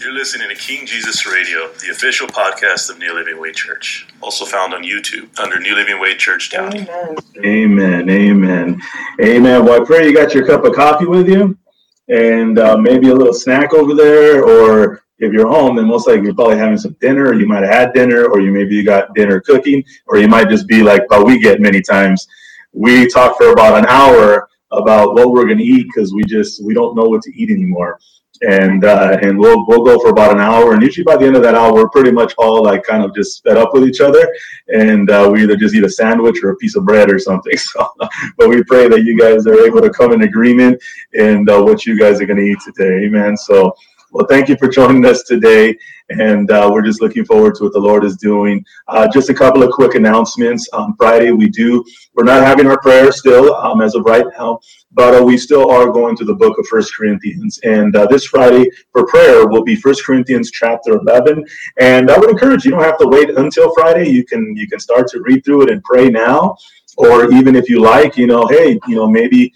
You're listening to King Jesus Radio, the official podcast of New Living Way Church. Also found on YouTube under New Living Way Church Downey. Amen. Amen. Amen. Well, I pray you got your cup of coffee with you and uh, maybe a little snack over there. Or if you're home, then most likely you're probably having some dinner. or You might have had dinner, or you maybe you got dinner cooking, or you might just be like, but we get many times. We talk for about an hour about what we're going to eat because we just we don't know what to eat anymore and uh, and we'll we'll go for about an hour. And usually by the end of that hour, we're pretty much all like kind of just fed up with each other, and uh, we either just eat a sandwich or a piece of bread or something. So, but we pray that you guys are able to come in agreement and uh, what you guys are going to eat today. Amen. So well, thank you for joining us today, and uh, we're just looking forward to what the Lord is doing. Uh, just a couple of quick announcements. On Friday, we do we're not having our prayer still um, as of right now, but uh, we still are going to the book of First Corinthians. And uh, this Friday for prayer will be First Corinthians chapter 11. And I would encourage you don't have to wait until Friday. You can you can start to read through it and pray now, or even if you like, you know, hey, you know, maybe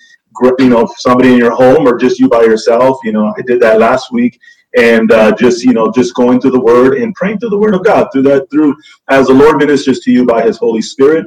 you know somebody in your home or just you by yourself you know i did that last week. And uh, just you know just going through the word and praying through the word of god through that through as the lord ministers to you by his holy spirit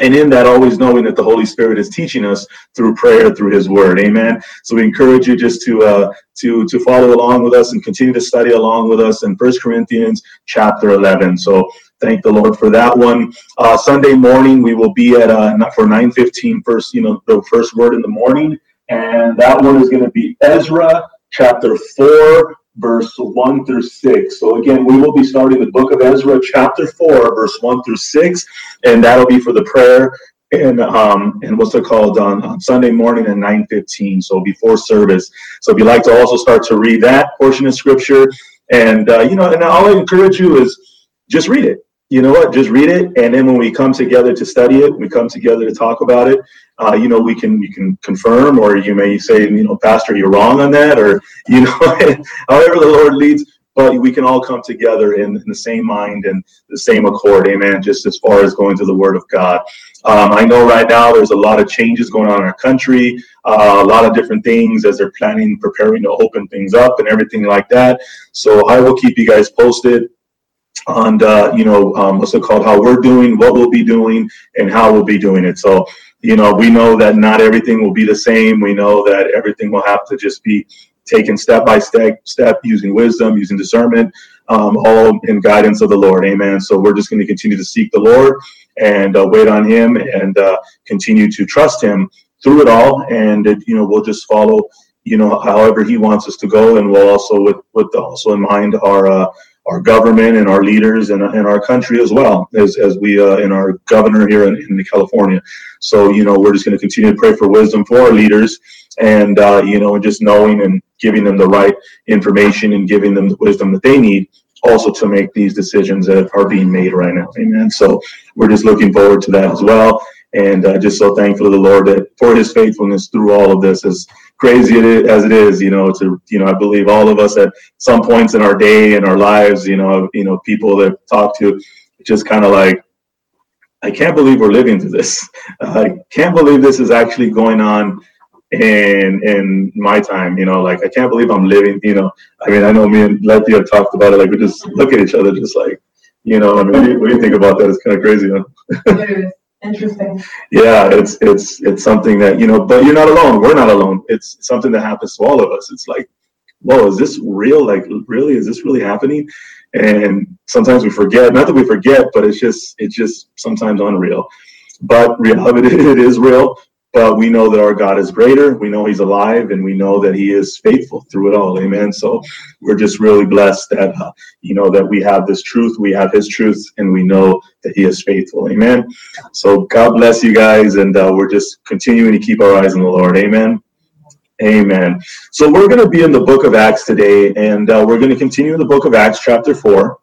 and in that always knowing that the holy spirit is teaching us through prayer through his word. Amen. So we encourage you just to uh to to follow along with us and continue to study along with us in first corinthians chapter 11 so thank the lord for that one. Uh sunday morning we will be at uh for 9 15 first you know the first word in the morning. And that one is going to be ezra chapter 4 verse 1 through 6. So again, we will be starting the book of Ezra, chapter 4, verse 1 through 6, and that'll be for the prayer and um and what's it called on, on Sunday morning at 9:15, so before service. So if you'd like to also start to read that portion of scripture, and uh, you know, and all I encourage you is just read it you know what just read it and then when we come together to study it we come together to talk about it uh, you know we can you can confirm or you may say you know pastor you're wrong on that or you know however the lord leads but we can all come together in, in, the same mind and the same accord amen just as far as going to the word of god. Um, i know right now there's a lot of changes going on in our country uh, a lot of different things as they're planning preparing to open things up and everything like that. So i will keep you guys posted on uh, you know um, what's it called? How we're doing what we'll be doing and how we'll be doing it. So you know we know that not everything will be the same. We know that everything will have to just be taken step by step step using wisdom using discernment um, all in guidance of the lord. Amen. So we're just going to continue to seek the lord and uh, wait on him and uh, continue to trust him through it all. And you know we'll just follow you know however he wants us to go. And we'll also with with also in mind our uh, our government and our leaders and, and our country as well as, as we uh, and our governor here in, in California. So you know we're just going to continue to pray for wisdom for our leaders and uh, you know just knowing and giving them the right information and giving them the wisdom that they need also to make these decisions that are being made right now. Amen. So we're just looking forward to that as well. And uh, just so thankful to the Lord that for his faithfulness through all of this, as crazy as it is, you know, to, you know, I believe all of us at some points in our day and our lives, you know, you know, people that talk to just kind of like, I can't believe we're living through this. I can't believe this is actually going on in in my time. You know, like I can't believe I'm living. You know, I mean, I know me and Letty have talked about it. Like we just look at each other, just like, you know, mean, what do you, what do you think about that? It's kind of crazy. Huh? Interesting. Yeah, it's it's it's something that you know, but you're not alone. We're not alone. It's something that happens to all of us. It's like, whoa, is this real? Like, really, is this really happening? And sometimes we forget. Not that we forget, but it's just it's just sometimes unreal. But reality, it is real but we know that our God is greater. We know He's alive, and we know that He is faithful through it all. Amen. So we're just really blessed that uh, you know that we have this truth, we have His truth, and we know that He is faithful. Amen. So God bless you guys, and uh, we're just continuing to keep our eyes on the Lord. Amen. Amen. So we're going to be in the book of Acts today, and uh, we're going to continue in the book of Acts, chapter four,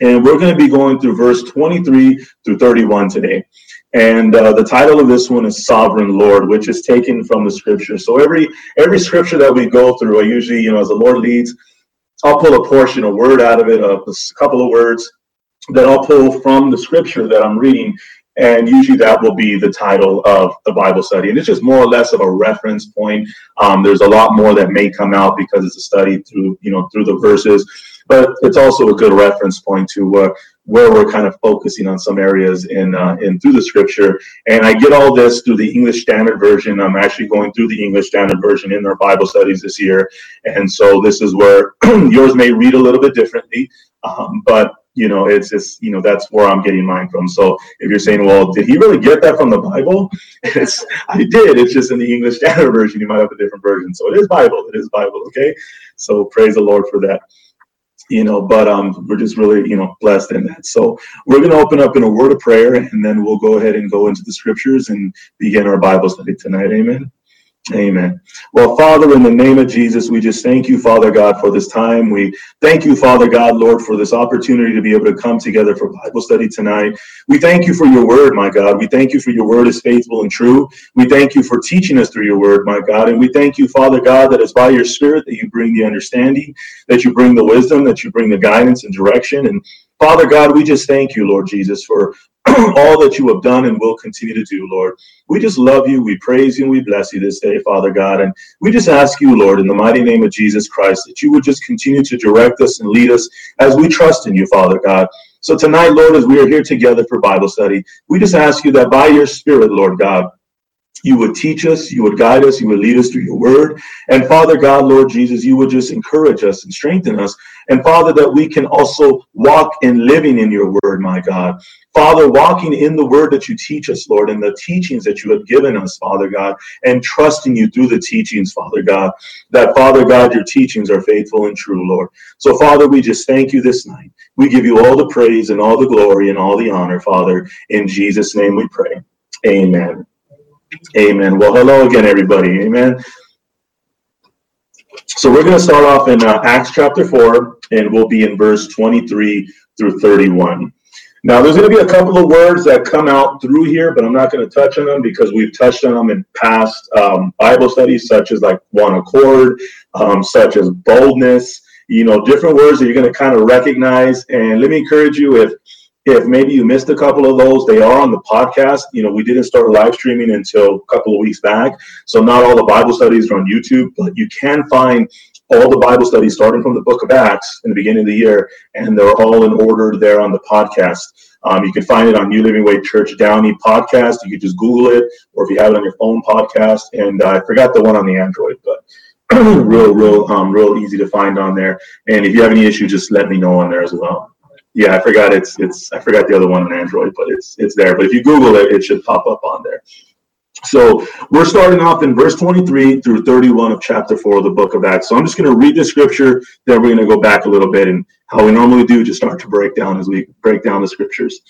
and we're going to be going through verse twenty-three through thirty-one today. And uh, the title of this one is Sovereign Lord, which is taken from the scripture. So every every scripture that we go through, I usually, you know, as the Lord leads, I'll pull a portion, a word out of it, a, a couple of words that I'll pull from the scripture that I'm reading. and usually that will be the title of the Bible study. And it's just more or less of a reference point. Um, there's a lot more that may come out because it's a study through, you know, through the verses, but it's also a good reference point to uh, where we're kind of focusing on some areas in uh, in through the scripture. And I get all this through the English Standard Version. I'm actually going through the English Standard Version in our Bible studies this year, and so this is where yours may read a little bit differently, um, but you know it's just you know that's where i'm getting mine from. So if you're saying well did he really get that from the bible? It's i did. It's just in the english standard version. You might have a different version. So it is bible. It is bible okay? So praise the lord for that you know but um we're just really you know blessed in that. So we're going to open up in a word of prayer and then we'll go ahead and go into the scriptures and begin our bible study tonight. Amen Amen. Well, Father, in the name of Jesus, we just thank you, Father God, for this time. We thank you, Father God, Lord, for this opportunity to be able to come together for Bible study tonight. We thank you for your word, my God. We thank you for your word is faithful and true. We thank you for teaching us through your word, my God. And we thank you, Father God, that it's by your spirit that you bring the understanding, that you bring the wisdom, that you bring the guidance and direction. And Father God, we just thank you, Lord Jesus, for all that you have done and will continue to do, Lord. We just love you. We praise you and we bless you this day, Father God. And we just ask you, Lord, in the mighty name of Jesus Christ, that you would just continue to direct us and lead us as we trust in you, Father God. So tonight, Lord, as we are here together for Bible study, we just ask you that by your Spirit, Lord God, you would teach us, you would guide us, you would lead us through your word. And Father God, Lord Jesus, you would just encourage us and strengthen us. And Father, that we can also walk in living in your word, my God. Father, walking in the word that you teach us, Lord, and the teachings that you have given us, Father God, and trusting you through the teachings, Father God, that, Father God, your teachings are faithful and true, Lord. So, Father, we just thank you this night. We give you all the praise and all the glory and all the honor, Father. In Jesus' name we pray. Amen. Amen. Well, hello again, everybody. Amen. So we're going to start off in uh, Acts chapter 4, and we'll be in verse 23 through 31. Now, there's going to be a couple of words that come out through here, but I'm not going to touch on them because we've touched on them in past um, Bible studies, such as like one accord, um, such as boldness, you know, different words that you're going to kind of recognize. And let me encourage you if if maybe you missed a couple of those, they are on the podcast. You know, we didn't start live streaming until a couple of weeks back. So not all the Bible studies are on YouTube, but you can find all the Bible studies starting from the book of Acts in the beginning of the year, and they're all in order there on the podcast. Um, you can find it on New Living Way Church Downey podcast. You can just Google it, or if you have it on your phone, podcast. And uh, I forgot the one on the Android, but real, real, um, real easy to find on there. And if you have any issue, just let me know on there as well. Yeah, I forgot it's it's I forgot the other one on Android, but it's it's there. But if you Google it, it should pop up on there. So we're starting off in verse 23 through 31 of chapter 4 of the book of Acts. So I'm just going to read the scripture, then we're going to go back a little bit and how we normally do, just start to break down as we break down the scriptures.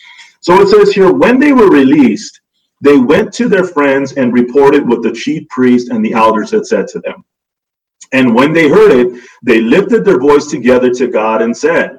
So it says here, when they were released, they went to their friends and reported what the chief priest and the elders had said to them. And when they heard it, they lifted their voice together to God and said,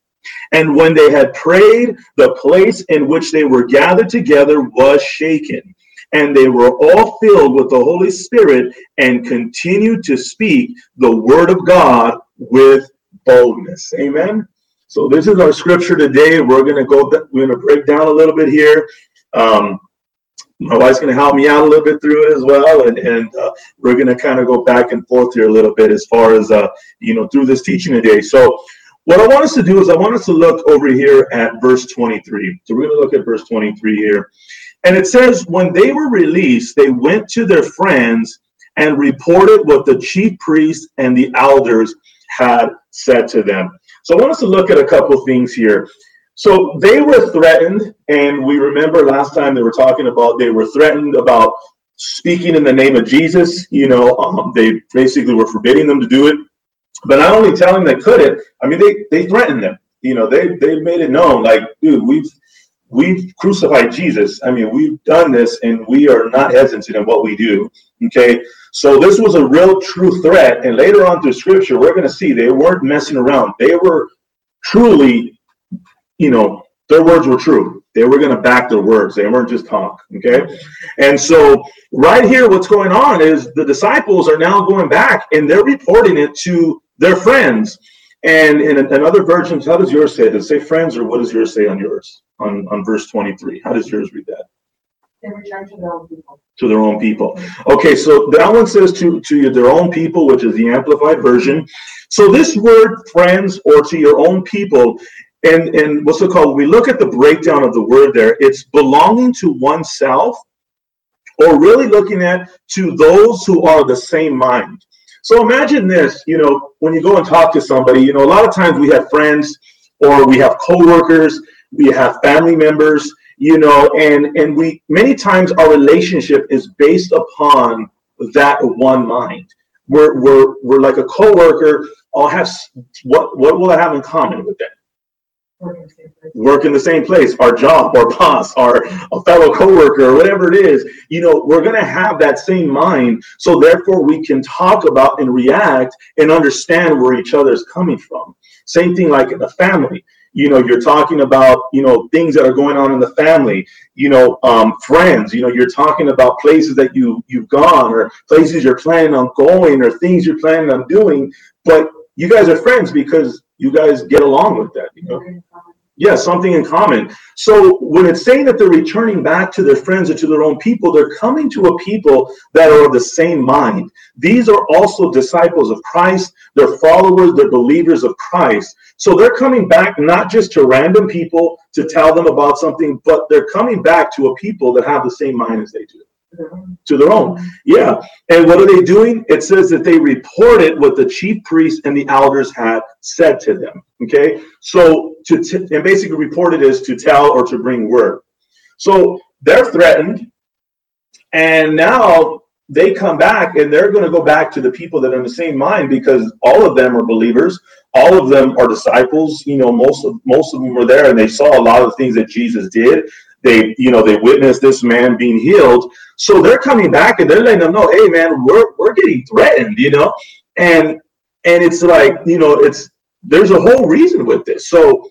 And when they had prayed, the place in which they were gathered together was shaken. And they were all filled with the Holy Spirit and continued to speak the word of God with boldness. Amen. So this is our scripture today. We're going to go, we're going to break down a little bit here. Um, my wife's going to help me out a little bit through it as well. And, and uh, we're going to kind of go back and forth here a little bit as far as, uh, you know, through this teaching today. So what I want us to do is I want us to look over here at verse 23. So we're going to look at verse 23 here. And it says, when they were released, they went to their friends and reported what the chief priests and the elders had said to them. So I want us to look at a couple things here. So they were threatened, and we remember last time they were talking about they were threatened about speaking in the name of Jesus. You know, um, they basically were forbidding them to do it. But not only telling they couldn't, I mean, they, they threatened them. You know, they, they made it known, like, dude, we've we've crucified Jesus. I mean, we've done this and we are not hesitant in what we do. Okay. So this was a real true threat. And later on through scripture, we're going to see they weren't messing around. They were truly, you know, their words were true. They were going to back their words. They weren't just talk. Okay. And so right here, what's going on is the disciples are now going back and they're reporting it to their friends. And in another version, how does yours say? Does it say friends or what does yours say on yours? On, on verse 23. How does yours read that? They return to their own people. To their own people. Okay, so that one says to, to your their own people, which is the amplified version. So this word friends or to your own people, and, and what's it called? When we look at the breakdown of the word there, it's belonging to oneself or really looking at to those who are the same mind. So imagine this, you know, when you go and talk to somebody, you know, a lot of times we have friends or we have coworkers, we have family members, you know, and and we many times our relationship is based upon that one mind. We're we're we're like a coworker. I'll have what what will I have in common with them? Work in the same place, our job, our boss, our a fellow coworker, or whatever it is, you know, we're going to have that same mind. So therefore, we can talk about and react and understand where each other is coming from. Same thing like in a family. You know, you're talking about you know things that are going on in the family. You know, um, friends. You know, you're talking about places that you you've gone or places you're planning on going or things you're planning on doing. But you guys are friends because you guys get along with that. You know yeah, something in common. So when it's saying that they're returning back to their friends or to their own people, they're coming to a people that are of the same mind. These are also disciples of Christ. They're followers, they're believers of Christ. So they're coming back not just to random people to tell them about something, but they're coming back to a people that have the same mind as they do to their own. Mm-hmm. Yeah. And what are they doing? It says that they reported what the chief priests and the elders had said to them. Okay. So to t- and basically reported is to tell or to bring word. So they're threatened. And now they come back and they're going to go back to the people that are in the same mind because all of them are believers. All of them are disciples. You know, most of most of them were there and they saw a lot of the things that Jesus did. They, you know, they witnessed this man being healed. So they're coming back and they're letting them know, hey man, we're we're getting threatened, you know? And and it's like, you know, it's there's a whole reason with this. So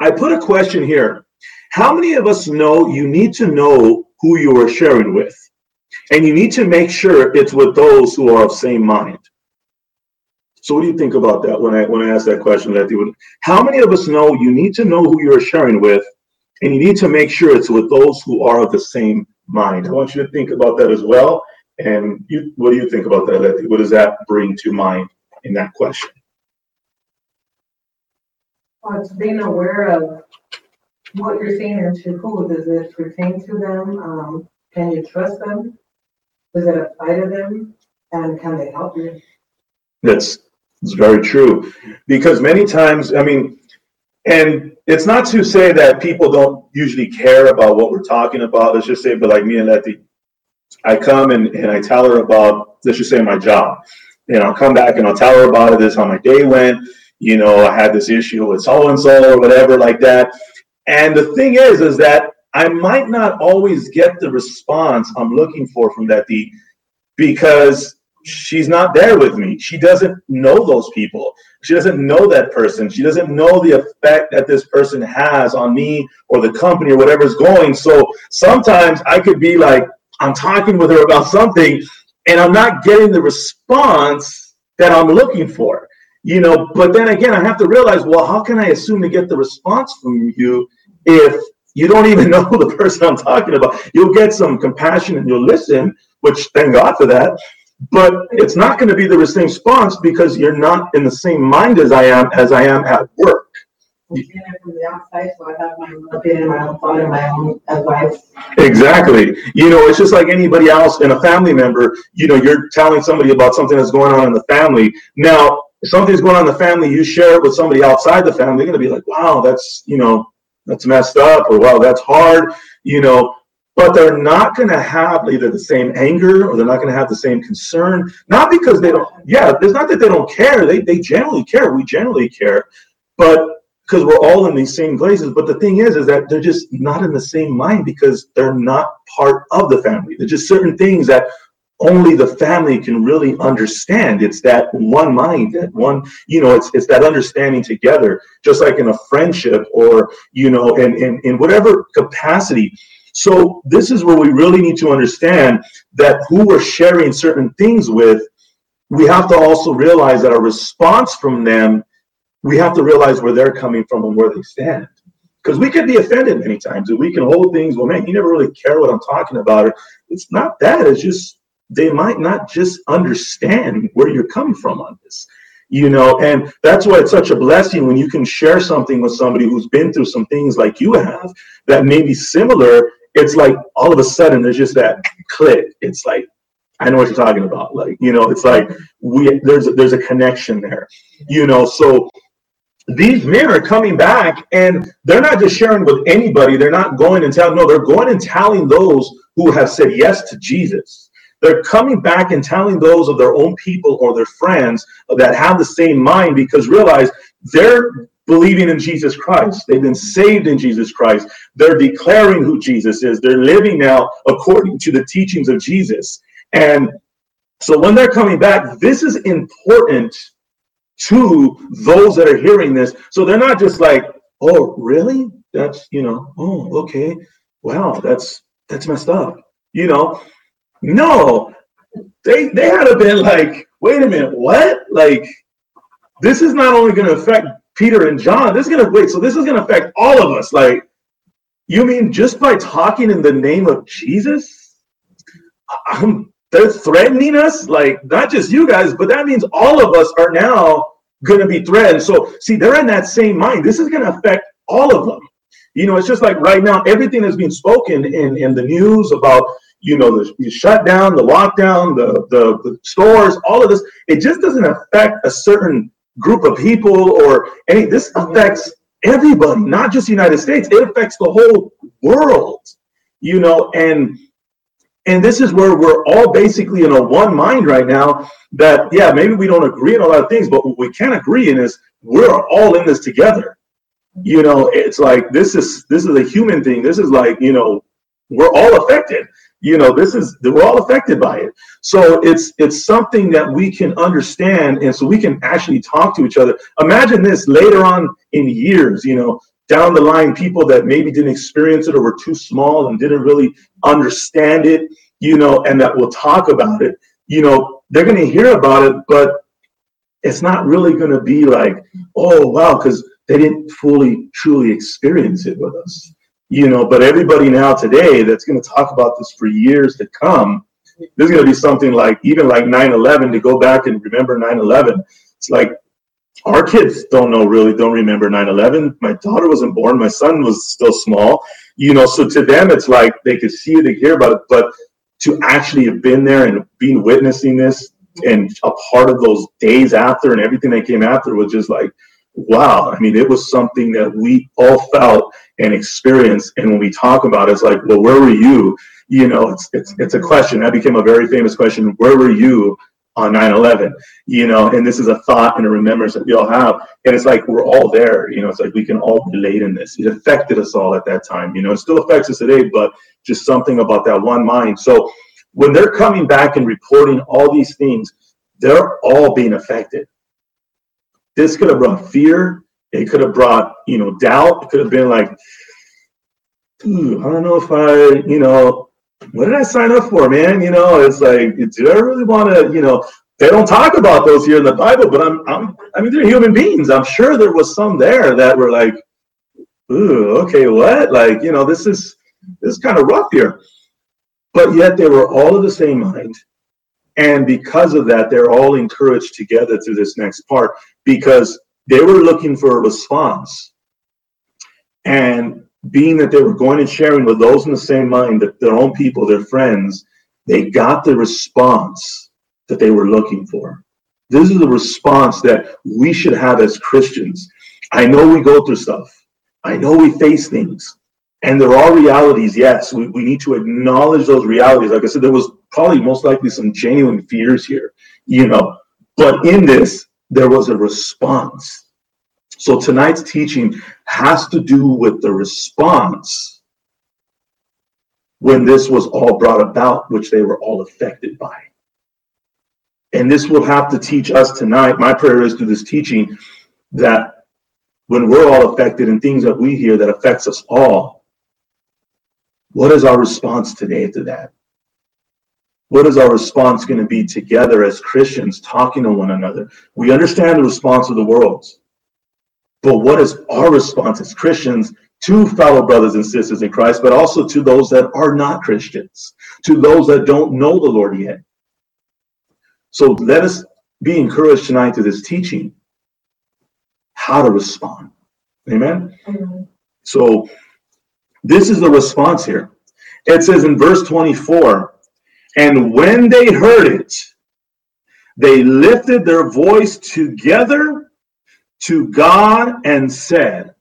I put a question here. How many of us know you need to know who you are sharing with? And you need to make sure it's with those who are of same mind. So what do you think about that when I when I ask that question, Letty? How many of us know you need to know who you're sharing with and you need to make sure it's with those who are of the same mind. I want you to think about that as well. And you, what do you think about that, Letty? What does that bring to mind in that question? Well, it's being aware of what you're saying and to who. Does it pertain to them? Um, can you trust them? Does it apply to them? And can they help you? That's, that's very true. Because many times, I mean, and it's not to say that people don't usually care about what we're talking about. Let's just say, but like me and Letty, I come and, and I tell her about, let's just say, my job. And I'll come back and I'll tell her about it. This how my day went. You know, I had this issue with so and so or whatever like that. And the thing is, is that I might not always get the response I'm looking for from D because she's not there with me. She doesn't know those people. She doesn't know that person. She doesn't know the effect that this person has on me or the company or whatever's going. So sometimes I could be like, I'm talking with her about something and I'm not getting the response that I'm looking for. You know, but then again, I have to realize, well, how can I assume to get the response from you if you don't even know the person I'm talking about? You'll get some compassion and you'll listen, which thank God for that but it's not going to be the same response because you're not in the same mind as I am as I am at work. I'm from the outside, so I have my opinion, my own thought, and my own advice. Exactly. You know, it's just like anybody else and a family member. You know, you're telling somebody about something that's going on in the family. Now, if something's going on in the family, you share it with somebody outside the family, they're going to be like, wow, that's, you know, that's messed up, or wow, that's hard, you know. But they're not going to have either the same anger or they're not going to have the same concern. Not because they don't, yeah, it's not that they don't care. They, they generally care. We generally care. But because we're all in these same places. But the thing is, is that they're just not in the same mind because they're not part of the family. There's just certain things that only the family can really understand. It's that one mind, that one, you know, it's it's that understanding together, just like in a friendship or, you know, in, in, in whatever capacity. So this is where we really need to understand that who we're sharing certain things with, we have to also realize that our response from them we have to realize where they're coming from and where they stand. Because we could be offended many times and we can hold things, well, man, you never really care what I'm talking about. It's not that. It's just they might not just understand where you're coming from on this. You know, and that's why it's such a blessing when you can share something with somebody who's been through some things like you have that may be similar. It's like all of a sudden there's just that click. It's like, I know what you're talking about. Like, you know, it's like we there's there's a connection there. You know, so these men are coming back and they're not just sharing with anybody. They're not going and telling, no, they're going and telling those who have said yes to Jesus. They're coming back and telling those of their own people or their friends that have the same mind because realize they're believing in Jesus Christ. They've been saved in Jesus Christ. They're declaring who Jesus is. They're living now according to the teachings of Jesus. And so when they're coming back, this is important to those that are hearing this. So they're not just like, oh, really? That's, you know, oh, okay. Wow, that's that's messed up. You know, no, they they had to been like, wait a minute, what? Like, this is not only going to affect Peter and John. This is to wait. So this is to affect all of us. Like, you mean just by talking in the name of Jesus? I'm, they're threatening us, like not just you guys, but that means all of us are now to be threatened. So, see, they're in that same mind. This is to affect all of them. You know, it's just like right now, everything that's being spoken in, in the news about, you know, the, the shutdown, the lockdown, the, the, the stores, all of this, it just doesn't affect a certain group of people or any, this affects everybody, not just the United States. It affects the whole world, you know, and and this is where we're all basically in a one mind right now that, yeah, maybe we don't agree on a lot of things, but what we can agree in is we're all in this together. You know, it's like this is this is a human thing. This is like, you know, we're all affected. You know, this is we're all affected by it. So it's it's something that we can understand and so we can actually talk to each other. Imagine this later on in years, you know, down the line people that maybe didn't experience it or were too small and didn't really understand it, you know, and that will talk about it, you know, they're going to hear about it, but it's not really going to be like, oh, wow, because they didn't fully, truly experience it with us, you know. But everybody now today that's going to talk about this for years to come, there's going to be something like, even like 9 11, to go back and remember 9 11. It's like our kids don't know really don't remember 9-11 my daughter wasn't born my son was still small you know so to them it's like they could see it they hear about it but to actually have been there and been witnessing this and a part of those days after and everything that came after was just like wow i mean it was something that we all felt and experience. and when we talk about it it's like well where were you? You know it's it's, it's a question. That became a very famous question where were you on 9-11 you know and this is a thought and a remembrance that we all have. And it's like we're all there. You know it's like we can all relate in this. It affected us all at that time. You know it still affects us today but just something about that one mind. So when they're coming back and reporting all these things they're all being affected. This could have brought fear it could have brought you know doubt it could have been like i don't know if i you know what did I sign up for, man? You know, it's like, do I really want to, you know, they don't talk about those here in the Bible, but I'm, I'm, I mean, they're human beings. I'm sure there was some there that were like, ooh, okay, what? Like, you know, this is, this is kind of rough here. But yet they were all of the same mind. And because of that, they're all encouraged together through this next part because they were looking for a response And being that they were going and sharing with those in the same mind, that their own people, their friends, they got the response that they were looking for. This is the response that we should have as Christians. I know we go through stuff. I know we face things. And there are realities, yes. We, we need to acknowledge those realities. Like I said, there was probably most likely some genuine fears here, you know. But in this, there was a response. So tonight's teaching has to do with the response when this was all brought about, which they were all affected by. And this will have to teach us tonight. My prayer is through this teaching that when we're all affected and things that we hear that affects us all, what is our response today to that? What is our response going to be together as Christians talking to one another? We understand the response of the world. But what is our response as Christians to fellow brothers and sisters in Christ, but also to those that are not Christians, to those that don't know the Lord yet? So let us be encouraged tonight to this teaching how to respond. Amen? Amen. So this is the response here. It says in verse 24, and when they heard it, they lifted their voice together to God and said,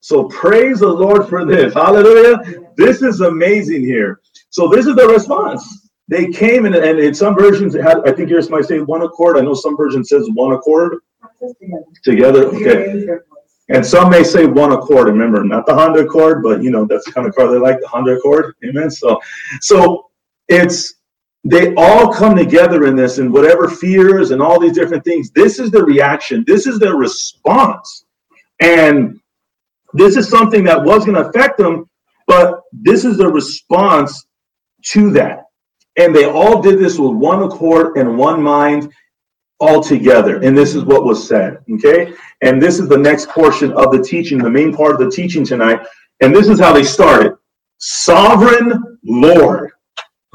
So praise the Lord for this. Hallelujah. This is amazing here. So this is the response. They came in, and in some versions, it had, I think yours might say one accord. I know some version says one accord. Together. Okay. And some may say one accord. Remember, not the Honda Accord, but you know that's the kind of car they like, the Honda Accord. Amen. So, so it's they all come together in this and whatever fears and all these different things this is the reaction this is their response. And this is something that was going to affect them but this is the response to that. And they all did this with one accord and one mind all together. And this is what was said okay? And this is the next portion of the teaching the main part of the teaching tonight. And this is how they started. Sovereign lord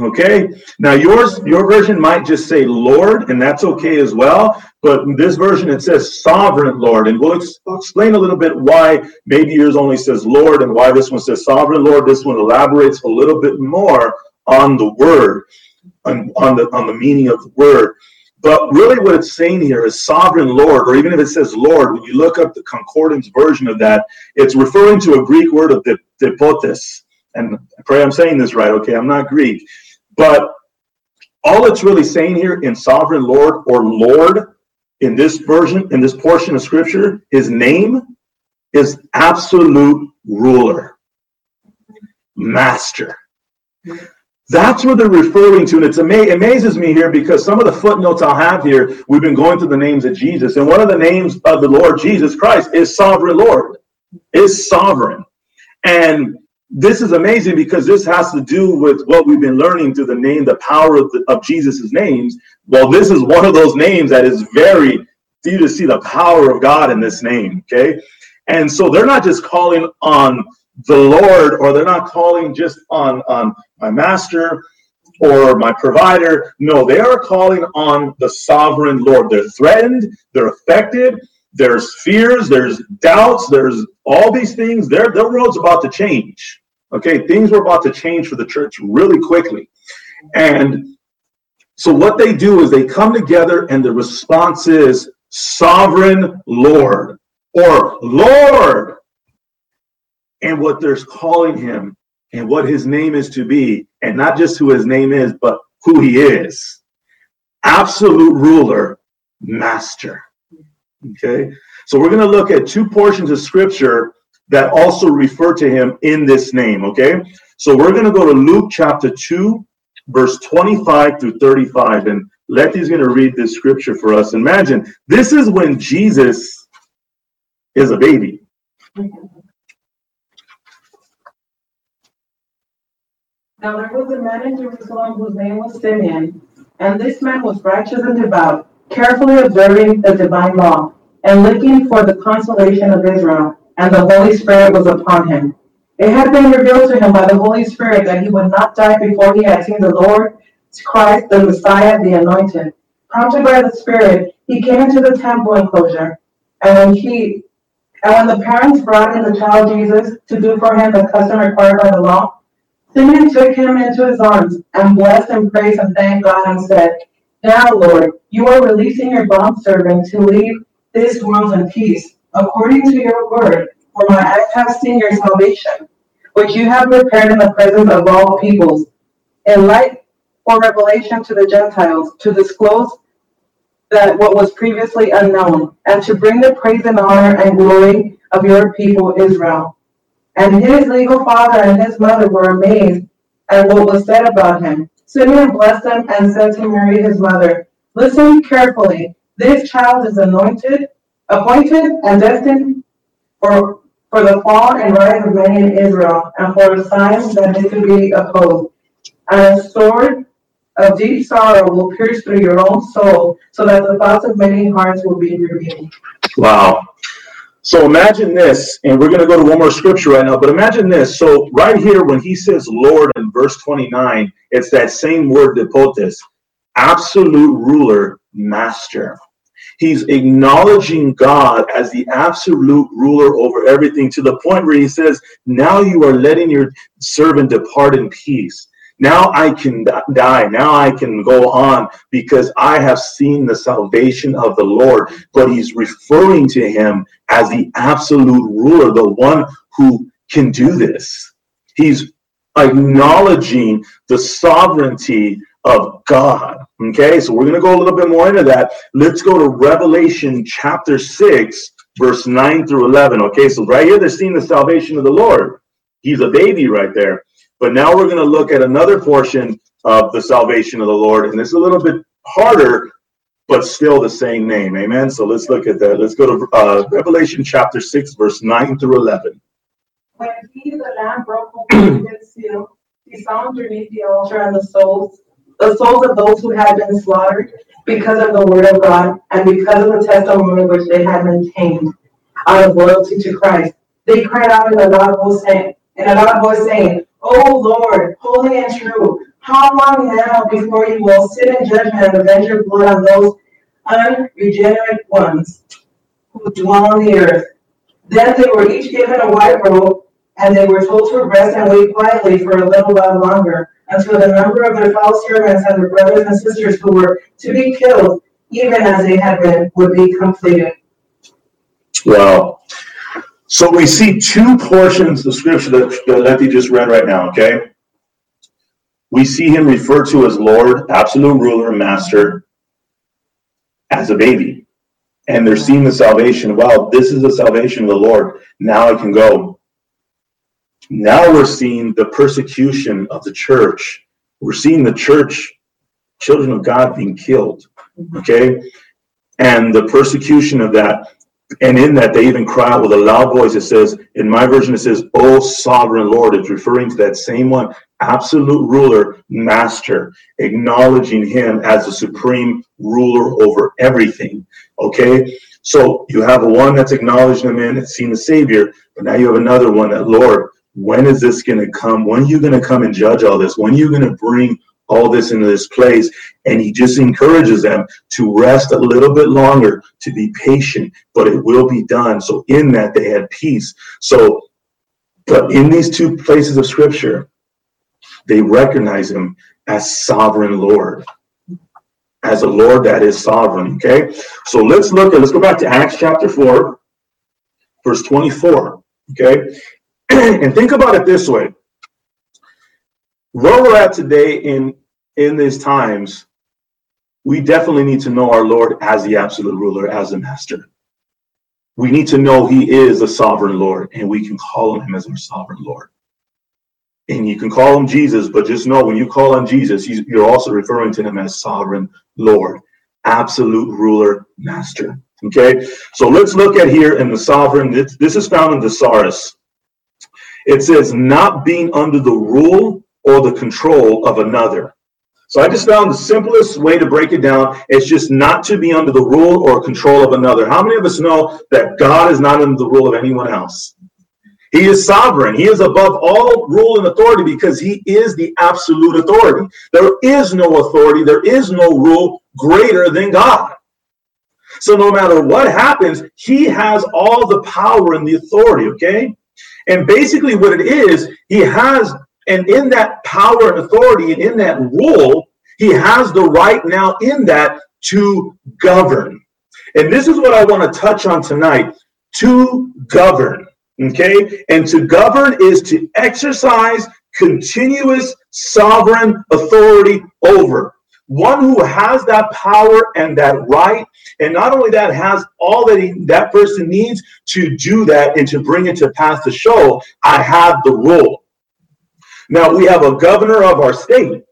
Okay. Now yours, your version might just say Lord, and that's okay as well. But this version it says Sovereign Lord, and we'll ex- explain a little bit why maybe yours only says Lord, and why this one says Sovereign Lord. This one elaborates a little bit more on the word, on, on the on the meaning of the word. But really, what it's saying here is sovereign Lord, or even if it says Lord, when you look up the concordance version of that, it's referring to a Greek word of the depotes. And I pray I'm saying this right, okay? I'm not Greek. But all it's really saying here in sovereign Lord or Lord in this version, in this portion of scripture, his name is absolute ruler, master. That's what they're referring to. And it's ama- amazes me here because some of the footnotes I'll have here, we've been going through the names of Jesus. And one of the names of the Lord Jesus Christ is sovereign Lord, is sovereign. And this is amazing because this has to do with what we've been learning through the name, the power of, of Jesus' names. Well, this is one of those names that is very, you to see the power of God in this name, okay? And so they're not just calling on the Lord or they're not calling just on, on my master or my provider. No, they are calling on the sovereign Lord. They're threatened, they're affected, there's fears, there's doubts, there's all these things. Their, their world's about to change. Okay, things were about to change for the church really quickly. And so what they do is they come together and the response is sovereign Lord or Lord. And what they're calling him and what his name is to be, and not just who his name is, but who he is. Absolute ruler, master. Okay, so we're going to look at two portions of scripture that also refer to him in this name. Okay, so we're going to go to Luke chapter 2, verse 25 through 35. And Letty's going to read this scripture for us. Imagine this is when Jesus is a baby. Now there was a man in Jerusalem whose name was Simeon, and this man was righteous and devout, carefully observing the divine law, and looking for the consolation of Israel and the Holy Spirit was upon him. It had been revealed to him by the Holy Spirit that he would not die before he had seen the Lord Christ, the Messiah, the Anointed. Prompted by the Spirit, he came into the temple enclosure, and when he And when the parents brought in the child Jesus to do for him the custom required by the law, Simeon took him into his arms and blessed and praised and thanked God and said, Now, Lord, you are releasing your bondservant to leave this world in peace, according to your word, for my eyes have seen your salvation, which you have prepared in the presence of all peoples, in light for revelation to the Gentiles, to disclose that what was previously unknown, and to bring the praise and honor and glory of your people Israel. And his legal father and his mother were amazed at what was said about him. Simeon blessed them and said to Mary his mother, Listen carefully. This child is anointed, appointed, and destined for, for the fall and rise of many in Israel, and for a sign that they could be opposed. And a sword of deep sorrow will pierce through your own soul, so that the thoughts of many hearts will be revealed. Wow. So imagine this, and we're going to go to one more scripture right now, but imagine this. So, right here, when he says Lord in verse 29, it's that same word, depotes, absolute ruler, master. He's acknowledging God as the absolute ruler over everything to the point where he says, Now you are letting your servant depart in peace. Now I can die. Now I can go on because I have seen the salvation of the Lord. But he's referring to him as the absolute ruler, the one who can do this. He's acknowledging the sovereignty of God. Okay, so we're going to go a little bit more into that. Let's go to Revelation chapter 6, verse 9 through 11. Okay, so right here they're seeing the salvation of the Lord. He's a baby right there. But now we're going to look at another portion of the salvation of the Lord, and it's a little bit harder, but still the same name. Amen. So let's look at that. Let's go to uh, Revelation chapter 6, verse 9 through 11. When he, the Lamb, broke open the seal, he saw underneath the altar and the souls, the souls of those who had been slaughtered because of the word of God and because of the testimony which they had maintained out of loyalty to Christ. They cried out in a loud voice saying, in a loud voice saying, O Lord, holy and true, how long now before you will sit in judgment and avenge your blood on those unregenerate ones who dwell on the earth? Then they were each given a white robe, and they were told to rest and wait quietly for a little while longer, until the number of their fellow servants and their brothers and sisters who were to be killed, even as they had been, would be completed. Wow. So we see two portions of scripture that, that Letty just read right now, okay? We see him referred to as Lord, absolute ruler, master, as a baby. And they're seeing the salvation. Wow, this is the salvation of the Lord. Now I can go. Now we're seeing the persecution of the church. We're seeing the church, children of God, being killed. Mm-hmm. Okay? And the persecution of that and in that they even cry out with a loud voice. It says, in my version, it says, "O sovereign Lord." It's referring to that same one, absolute ruler, master, acknowledging him as the supreme ruler over everything. Okay, so you have one that's acknowledging him in, seen the Savior, but now you have another one that Lord. When is this going to come? When are you going to come and judge all this? When are you going to bring all this into this place. And he just encourages them to rest a little bit longer, to be patient, but it will be done. So in that they had peace. So, but in these two places of scripture, they recognize him as sovereign Lord. As a Lord that is sovereign. Okay. So let's look at let's go back to Acts chapter 4, verse 24. Okay. and think about it this way where we're at today in in these times, we definitely need to know our Lord as the absolute ruler, as the master. We need to know He is the sovereign Lord, and we can call on Him as our sovereign Lord. And you can call Him Jesus, but just know when you call on Jesus, you're also referring to Him as sovereign Lord, absolute ruler, master. Okay, so let's look at here in the sovereign. This is found in the Thesaurus. It says, not being under the rule or the control of another. So I just found the simplest way to break it down is just not to be under the rule or control of another. How many of us know that God is not under the rule of anyone else? He is sovereign. He is above all rule and authority because he is the absolute authority. There is no authority, there is no rule greater than God. So no matter what happens, he has all the power and the authority, okay? And basically what it is, he has, and in that power and authority and in that rule, he has the right now in that to govern. And this is what I want to touch on tonight to govern. Okay. And to govern is to exercise continuous sovereign authority over. One who has that power and that right, and not only that, has all that he, that person needs to do that and to bring it to pass to show, I have the rule. Now, we have a governor of our state,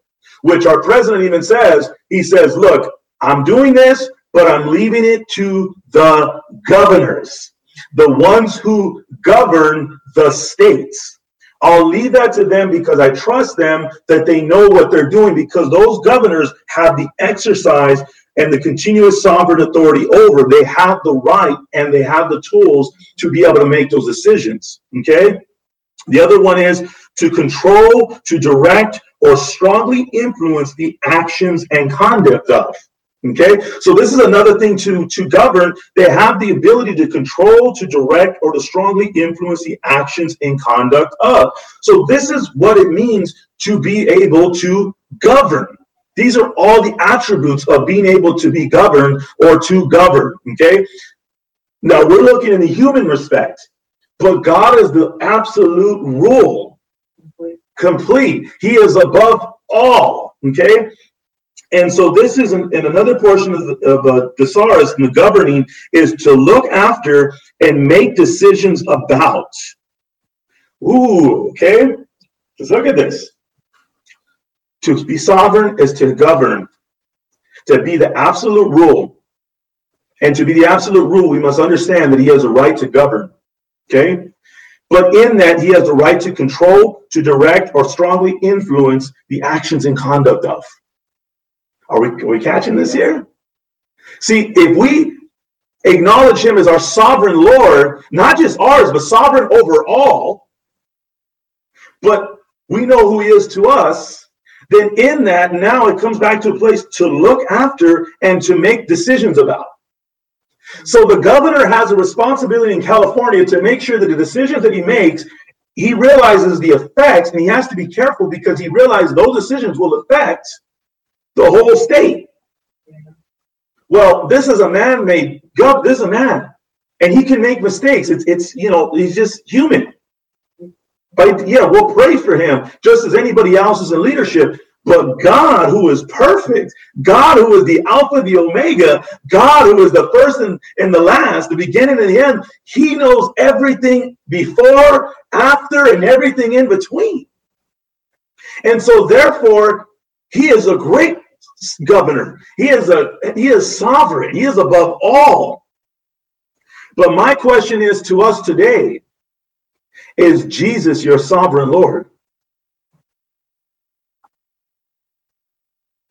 which our president even says, he says, look, I'm doing this, but I'm leaving it to the governors, the ones who govern the states. I'll leave that to them because I trust them that they know what they're doing because those governors have the exercise and the continuous sovereign authority over. They have the right and they have the tools to be able to make those decisions. Okay. The other one is to control, to direct, or strongly influence the actions and conduct of. Okay, so this is another thing to, to govern. They have the ability to control, to direct, or to strongly influence the actions and conduct of. So this is what it means to be able to govern. These are all the attributes of being able to be governed or to govern. Okay, now we're looking in the human respect, but God is the absolute rule, complete. He is above all. Okay, and so this is in, another portion of, the, of uh, thesaurus, the governing, is to look after and make decisions about. Ooh, okay. Let's look at this. To be sovereign is to govern, to be the absolute rule. And to be the absolute rule, we must understand that he has a right to govern. Okay? But in that, he has the right to control, to direct, or strongly influence the actions and conduct of. Are we, are we catching this here? See, if we acknowledge him as our sovereign Lord, not just ours, but sovereign over all, but we know who he is to us, then in that, now it comes back to a place to look after and to make decisions about. So the governor has a responsibility in California to make sure that the decisions that he makes, he realizes the effects, and he has to be careful because he realizes those decisions will affect the whole state. Well, this is a man made God, this is a man. And he can make mistakes. It's it's you know, he's just human. But yeah, we'll pray for him just as anybody else is in leadership. But God, who is perfect, God, who is the Alpha, the Omega, God, who is the first and, and the last, the beginning and the end, He knows everything before, after, and everything in between. And so, therefore, He is a great governor. He is a he is sovereign. He is above all. But my question is to us today is Jesus your sovereign Lord?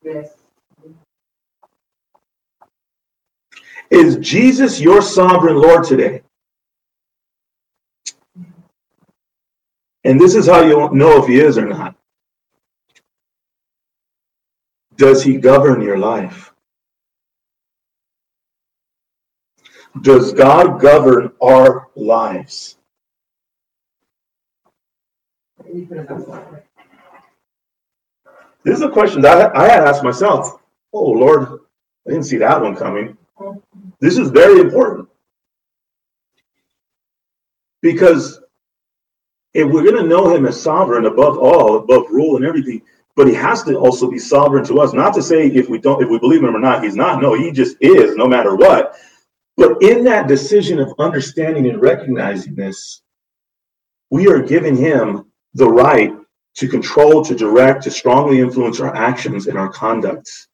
Yes. Is Jesus your sovereign Lord today? And this is how you know if he is or not. Does he govern your life? Does God govern our lives? This is a question that I had asked myself. Oh, Lord, I didn't see that one coming. This is very important. Because if we're going to know him as sovereign above all, above rule and everything, but he has to also be sovereign to us. Not to say if we don't, if we believe him or not, he's not. No, he just is, no matter what. But in that decision of understanding and recognizing this, we are giving him the right to control, to direct, to strongly influence our actions and our conducts,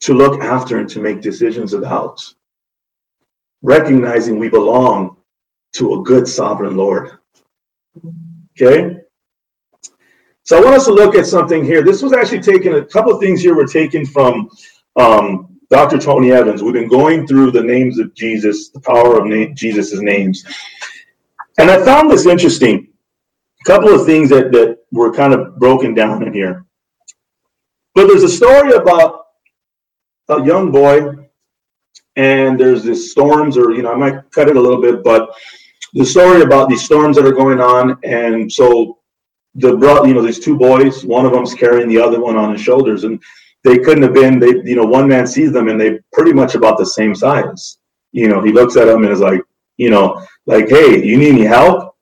to look after and to make decisions about, recognizing we belong to a good sovereign Lord. Okay? So I want us to look at something here. This was actually taken, a couple of things here were taken from um, Dr. Tony Evans. We've been going through the names of Jesus, the power of na- Jesus' names. And I found this interesting. Couple of things that, that were kind of broken down in here. But there's a story about a young boy and there's this storms, or you know, I might cut it a little bit, but the story about these storms that are going on, and so the bro, you know, these two boys, one of them's carrying the other one on his shoulders, and they couldn't have been. They, you know, one man sees them, and they pretty much about the same size. You know, he looks at them and is like, you know, like, hey, you need any help?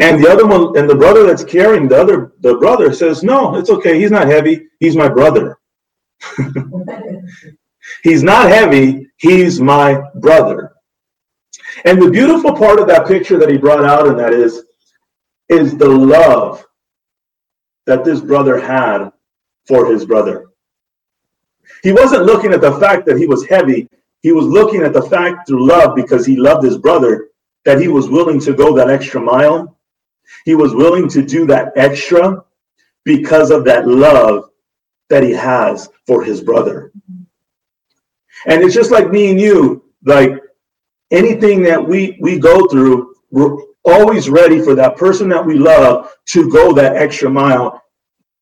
And the other one, and the brother that's carrying the other, the brother says, no, it's okay. He's not heavy. He's my brother. he's not heavy. He's my brother. And the beautiful part of that picture that he brought out, and that is, is the love that this brother had for his brother. He wasn't looking at the fact that he was heavy. He was looking at the fact through love because he loved his brother that he was willing to go that extra mile. He was willing to do that extra because of that love that he has for his brother. And it's just like me and you, like anything that we we go through, we're always ready for that person that we love to go that extra mile,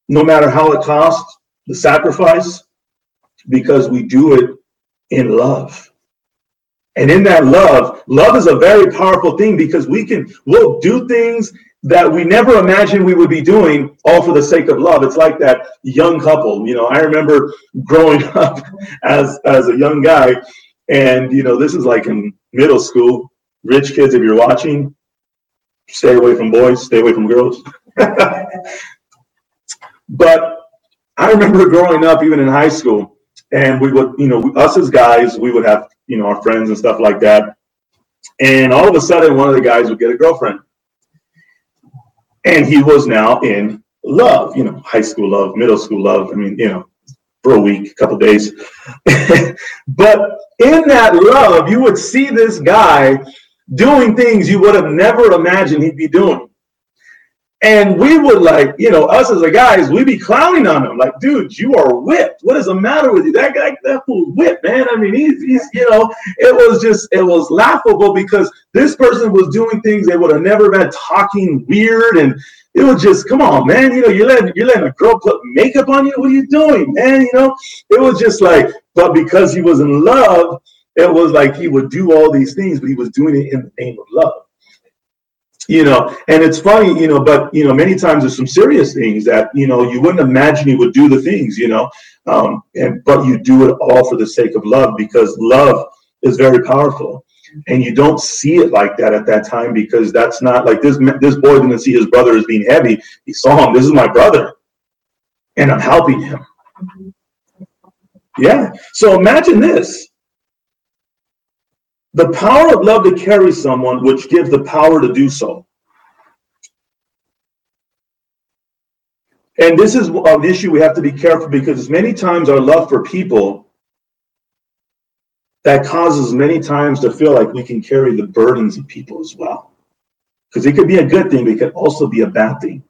no matter how it costs, the sacrifice, because we do it in love. And in that love, love is a very powerful thing because we can, we'll do things that we never imagined we would be doing all for the sake of love. It's like that young couple. You know, I remember growing up as, as a young guy, and, you know, this is like in middle school. Rich kids, if you're watching, stay away from boys, stay away from girls. but I remember growing up, even in high school, and we would, you know, us as guys, we would have, you know, our friends and stuff like that. And all of a sudden, one of the guys would get a girlfriend. And he was now in love, you know, high school love, middle school love. I mean, you know, for a week, a couple days. but in that love, you would see this guy doing things you would have never imagined he'd be doing. And we would like, you know, us as the guys, we'd be clowning on him, like, dude, you are whipped. What is the matter with you? That guy, that fool whipped, man. I mean, he's, he's, you know, it was just, it was laughable because this person was doing things they would have never been talking weird. And it was just, come on, man. You know, you're letting, you're letting a girl put makeup on you. What are you doing, man? You know, it was just like, but because he was in love, it was like he would do all these things, but he was doing it in the name of love you know and it's funny you know but you know many times there's some serious things that you know you wouldn't imagine you would do the things you know um, and but you do it all for the sake of love because love is very powerful. And you don't see it like that at that time because that's not like this this boy didn't see his brother as being heavy. He saw him this is my brother and i'm helping him. Yeah. So imagine this the power of love to carry someone, which gives the power to do so. And this is an issue we have to be careful because many times our love for people that causes many times to feel like we can carry the burdens of people as well. Because it could be a good thing, but it could also be a bad thing.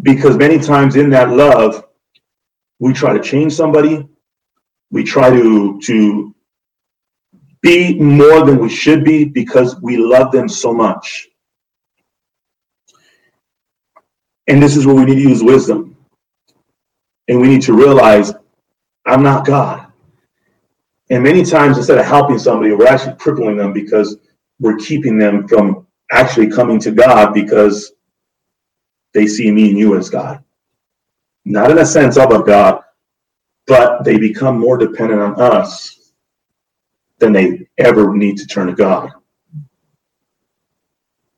Because many times in that love, we try to change somebody, we try to to be more than we should be because we love them so much. And this is where we need to use wisdom. And we need to realize I'm not God. And many times, instead of helping somebody, we're actually crippling them because we're keeping them from actually coming to God because they see me and you as God. Not in a sense of a God, but they become more dependent on us than they ever need to turn to God.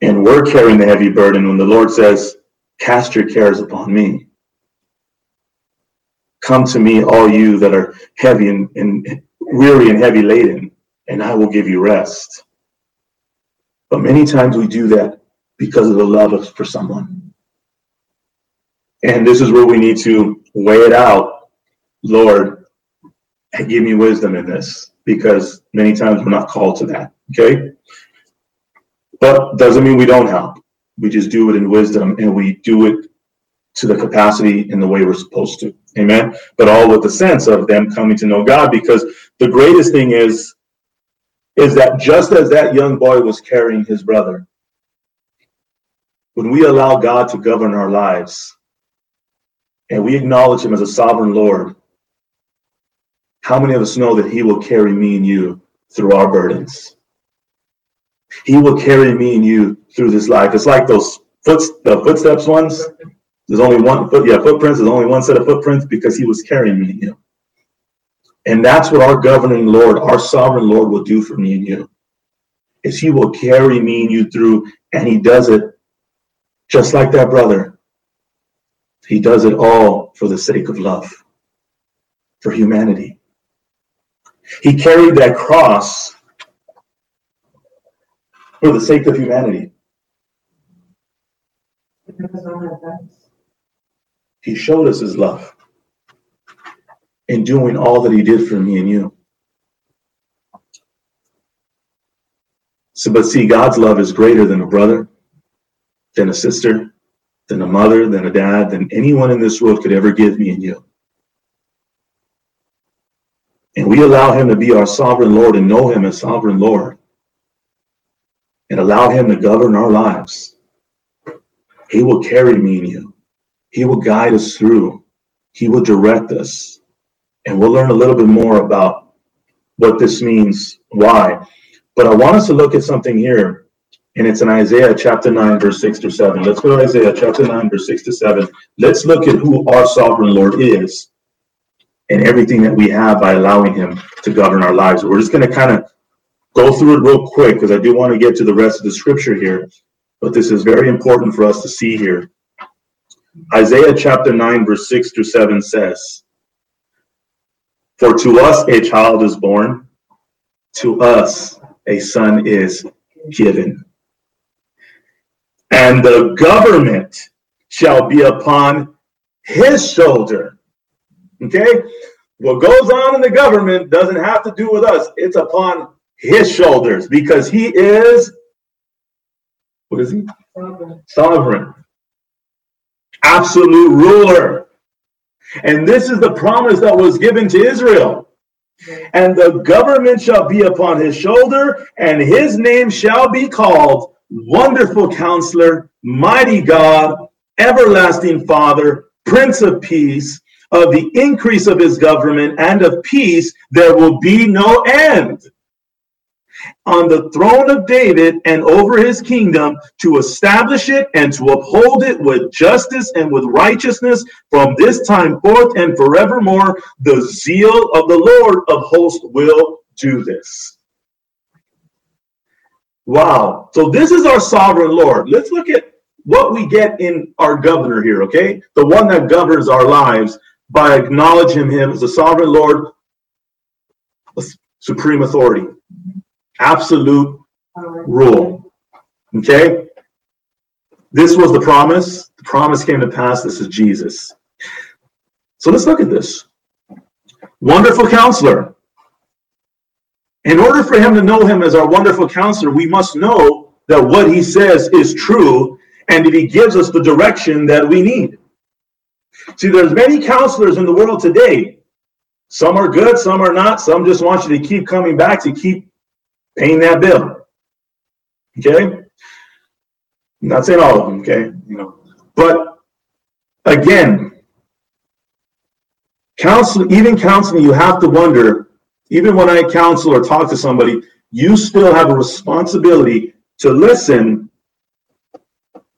And we're carrying the heavy burden when the Lord says, Cast your cares upon me. Come to me, all you that are heavy and, and weary and heavy laden, and I will give you rest. But many times we do that because of the love for someone. And this is where we need to weigh it out. Lord, give me wisdom in this because many times we're not called to that. Okay. But doesn't mean we don't help. We just do it in wisdom and we do it to the capacity in the way we're supposed to. Amen. But all with the sense of them coming to know God because the greatest thing is is that just as that young boy was carrying his brother, when we allow God to govern our lives and we acknowledge him as a sovereign Lord, how many of us know that He will carry me and you through our burdens? He will carry me and you through this life. It's like those foot, the footsteps ones. There's only one foot, yeah, footprints. There's only one set of footprints because He was carrying me and you. And that's what our governing Lord, our sovereign Lord, will do for me and you. Is He will carry me and you through, and He does it just like that brother. He does it all for the sake of love, for humanity. He carried that cross for the sake of humanity. He showed us his love in doing all that he did for me and you. So, but see, God's love is greater than a brother, than a sister, than a mother, than a dad, than anyone in this world could ever give me and you. And we allow him to be our sovereign Lord and know him as sovereign Lord and allow him to govern our lives. He will carry me and you. He will guide us through. He will direct us. And we'll learn a little bit more about what this means, why. But I want us to look at something here, and it's in Isaiah chapter 9, verse 6 to 7. Let's go to Isaiah chapter 9, verse 6 to 7. Let's look at who our sovereign Lord is and everything that we have by allowing Him to govern our lives. We're just going to kind of go through it real quick because I do want to get to the rest of the scripture here, but this is very important for us to see here. Isaiah chapter 9, verse 6 through 7 says, For to us a child is born, to us a son is given. And the government shall be upon his shoulder. Okay? What goes on in the government doesn't have to do with us, it's upon his shoulders because he is, what is he? Sovereign. Sovereign. Absolute ruler. And this is the promise that was given to Israel. And the government shall be upon his shoulder, and his name shall be called Wonderful Counselor, Mighty God, Everlasting Father, Prince of Peace. Of the increase of his government and of peace, there will be no end on the throne of David and over his kingdom to establish it and to uphold it with justice and with righteousness from this time forth and forevermore. The zeal of the Lord of hosts will do this. Wow. So this is our sovereign Lord. Let's look at what we get in our governor here, okay? The one that governs our lives by acknowledging him as the sovereign Lord, supreme authority absolute rule. Okay? This was the promise. The promise came to pass. This is Jesus. So let's look at this. Wonderful counselor. In order for him to know him as our wonderful counselor, we must know that what he says is true and that he gives us the direction that we need. See, there's many counselors in the world today. Some are good, some are not. Some just want you to keep coming back to keep paying that bill. Okay? I'm not saying all of them, okay? You know, but again, counseling, even counseling, you have to wonder, even when I counsel or talk to somebody, you still have a responsibility to listen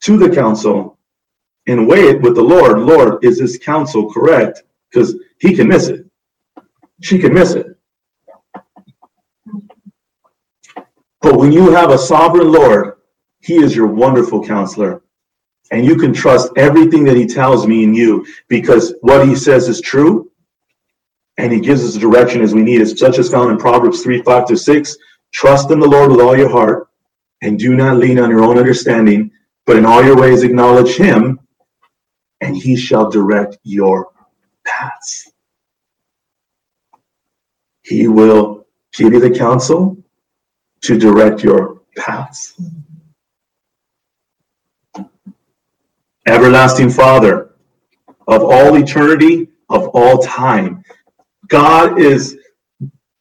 to the counsel and weigh it with the Lord. Lord, is this counsel correct? Because he can miss it. She can miss it. But when you have a sovereign Lord, He is your wonderful counselor. And you can trust everything that He tells me and you because what He says is true. And He gives us direction as we need it, such as found in Proverbs 3 5 to 6. Trust in the Lord with all your heart and do not lean on your own understanding, but in all your ways acknowledge Him, and He shall direct your paths. He will give you the counsel to direct your paths. Everlasting Father of all eternity, of all time. God is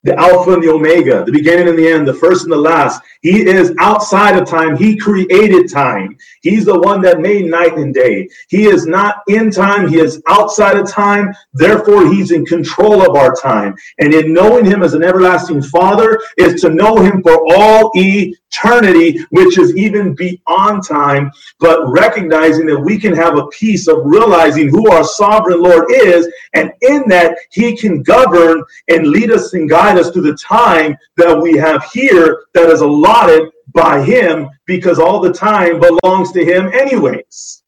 the Alpha and the Omega, the beginning and the end, the first and the last. He is outside of time. He created time. He's the one that made night and day. He is not in time. He is outside of time. Therefore, he's in control of our time. And in knowing him as an everlasting father is to know him for all eternity, which is even beyond time, but recognizing that we can have a piece of realizing who our sovereign Lord is. And in that, he can govern and lead us and guide us to the time that we have here that is allotted by him because all the time belongs to him anyways.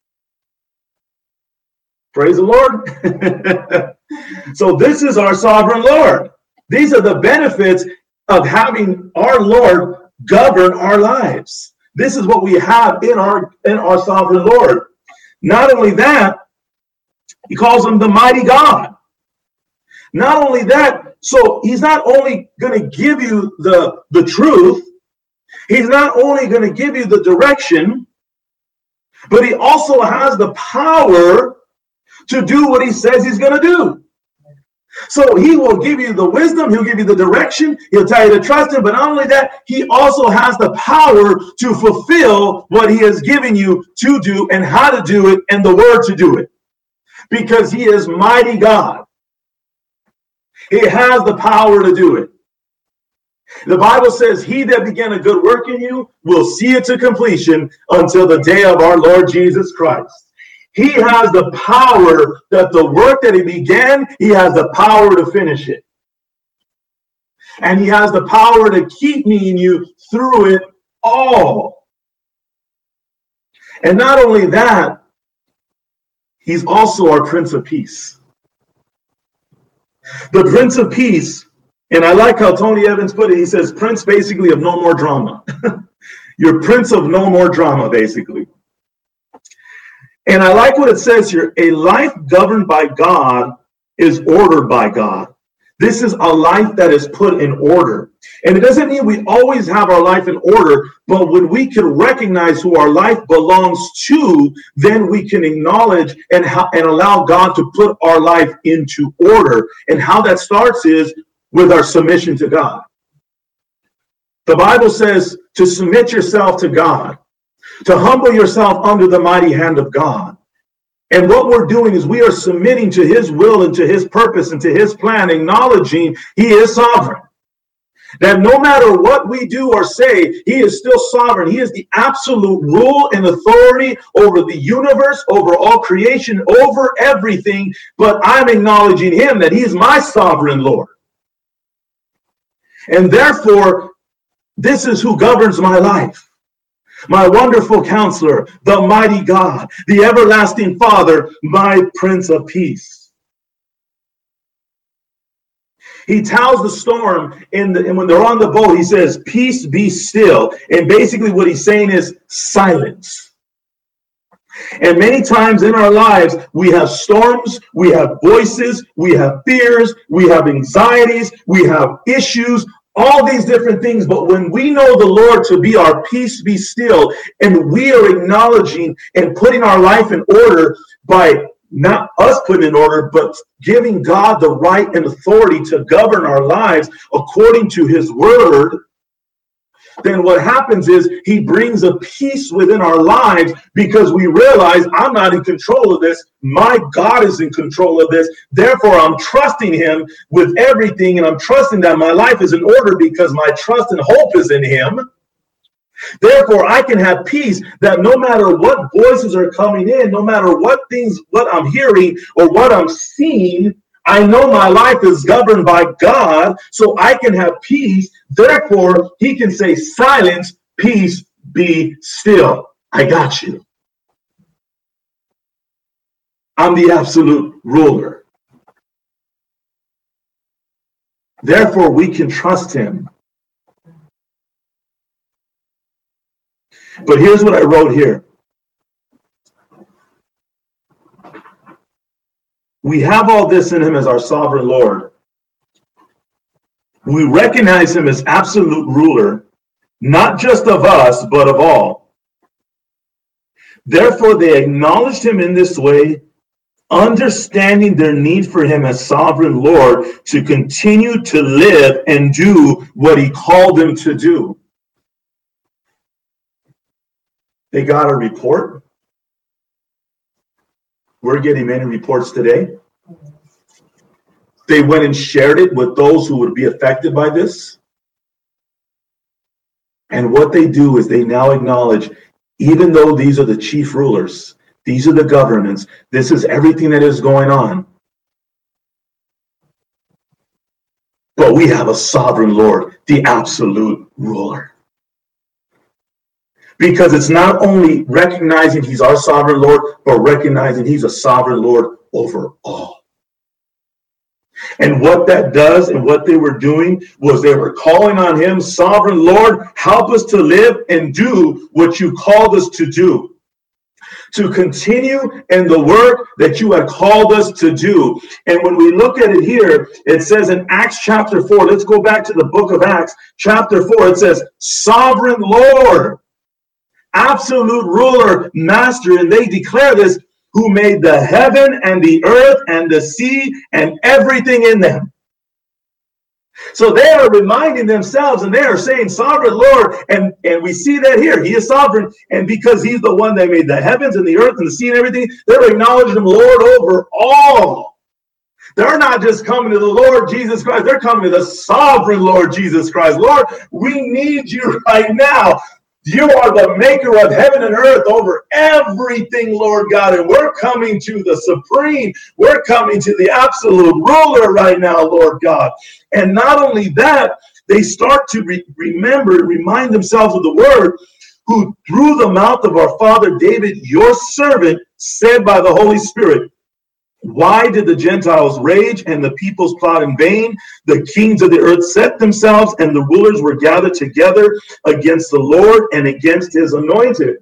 Praise the Lord. so this is our sovereign Lord. These are the benefits of having our Lord govern our lives. This is what we have in our in our sovereign Lord. Not only that, he calls him the mighty God. Not only that, so he's not only going to give you the, the truth, he's not only going to give you the direction, but he also has the power to do what he says he's going to do. So he will give you the wisdom, he'll give you the direction, he'll tell you to trust him, but not only that, he also has the power to fulfill what he has given you to do and how to do it and the word to do it. Because he is mighty God. He has the power to do it. The Bible says, He that began a good work in you will see it to completion until the day of our Lord Jesus Christ. He has the power that the work that He began, He has the power to finish it. And He has the power to keep me and you through it all. And not only that, He's also our Prince of Peace. The Prince of Peace, and I like how Tony Evans put it. He says, Prince basically of no more drama. You're Prince of no more drama, basically. And I like what it says here a life governed by God is ordered by God. This is a life that is put in order. And it doesn't mean we always have our life in order, but when we can recognize who our life belongs to, then we can acknowledge and, ha- and allow God to put our life into order. And how that starts is with our submission to God. The Bible says to submit yourself to God, to humble yourself under the mighty hand of God. And what we're doing is we are submitting to his will and to his purpose and to his plan, acknowledging he is sovereign. That no matter what we do or say, he is still sovereign. He is the absolute rule and authority over the universe, over all creation, over everything. But I'm acknowledging him that he is my sovereign Lord. And therefore, this is who governs my life my wonderful counselor, the mighty God, the everlasting Father, my Prince of Peace. He tells the storm in the, and when they're on the boat, he says, Peace be still. And basically, what he's saying is silence. And many times in our lives, we have storms, we have voices, we have fears, we have anxieties, we have issues, all these different things. But when we know the Lord to be our peace, be still, and we are acknowledging and putting our life in order by not us putting in order, but giving God the right and authority to govern our lives according to his word, then what happens is he brings a peace within our lives because we realize I'm not in control of this. My God is in control of this. Therefore, I'm trusting him with everything, and I'm trusting that my life is in order because my trust and hope is in him. Therefore, I can have peace that no matter what voices are coming in, no matter what things, what I'm hearing or what I'm seeing, I know my life is governed by God, so I can have peace. Therefore, he can say, Silence, peace, be still. I got you. I'm the absolute ruler. Therefore, we can trust him. But here's what I wrote here We have all this in him as our sovereign Lord. We recognize him as absolute ruler, not just of us, but of all. Therefore, they acknowledged him in this way understanding their need for him as sovereign Lord to continue to live and do what he called them to do. They got a report. We're getting many reports today. They went and shared it with those who would be affected by this. And what they do is they now acknowledge, even though these are the chief rulers, these are the governments. This is everything that is going on. But we have a sovereign Lord, the absolute ruler. Because it's not only recognizing he's our sovereign Lord, but recognizing he's a sovereign Lord over all. And what that does and what they were doing was they were calling on him, sovereign Lord, help us to live and do what you called us to do to continue in the work that you have called us to do. And when we look at it here, it says in Acts chapter 4, let's go back to the book of Acts, chapter 4, it says, Sovereign Lord, absolute ruler, master, and they declare this who made the heaven and the earth and the sea and everything in them. So they are reminding themselves and they are saying, Sovereign Lord. And, and we see that here. He is sovereign. And because he's the one that made the heavens and the earth and the sea and everything, they're acknowledging him Lord over all. They're not just coming to the Lord Jesus Christ, they're coming to the sovereign Lord Jesus Christ. Lord, we need you right now. You are the maker of heaven and earth over everything, Lord God. And we're coming to the supreme, we're coming to the absolute ruler right now, Lord God. And not only that, they start to re- remember, remind themselves of the word who, through the mouth of our father David, your servant, said by the Holy Spirit, why did the Gentiles rage and the peoples plot in vain? The kings of the earth set themselves, and the rulers were gathered together against the Lord and against his anointed.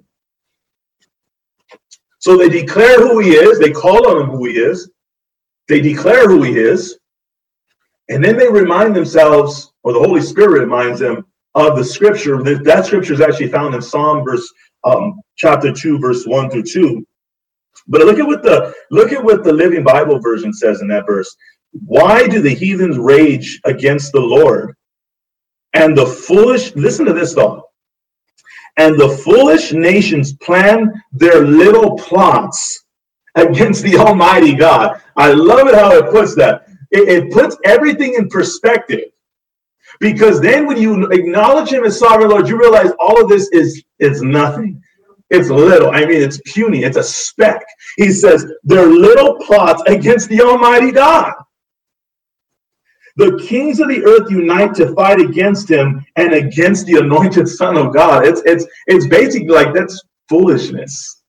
So they declare who he is, they call on him who he is, they declare who he is, and then they remind themselves, or the Holy Spirit reminds them of the scripture. That scripture is actually found in Psalm verse um, chapter 2, verse 1 through 2 but look at what the look at what the Living Bible version says in that verse. Why do the heathens rage against the Lord? And the foolish, listen to this though. And the foolish nations plan their little plots against the Almighty God. I love it how it puts that. It, it puts everything in perspective. Because then when you acknowledge him as sovereign Lord, you realize all of this is is nothing. It's little. I mean, it's puny. It's a speck. He says they're little plots against the Almighty God. The kings of the earth unite to fight against him and against the anointed Son of God. It's it's it's basically like that's foolishness.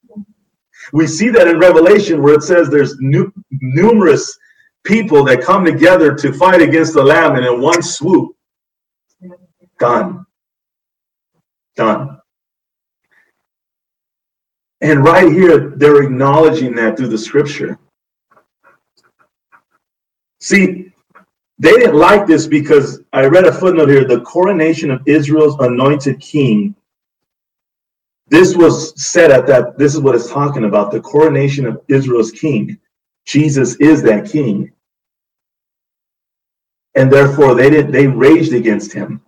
We see that in Revelation where it says there's nu- numerous people that come together to fight against the Lamb, and in one swoop, done, done. And right here, they're acknowledging that through the scripture. See, they didn't like this because I read a footnote here the coronation of Israel's anointed king. This was said at that, this is what it's talking about the coronation of Israel's king. Jesus is that king. And therefore, they didn't, they raged against him.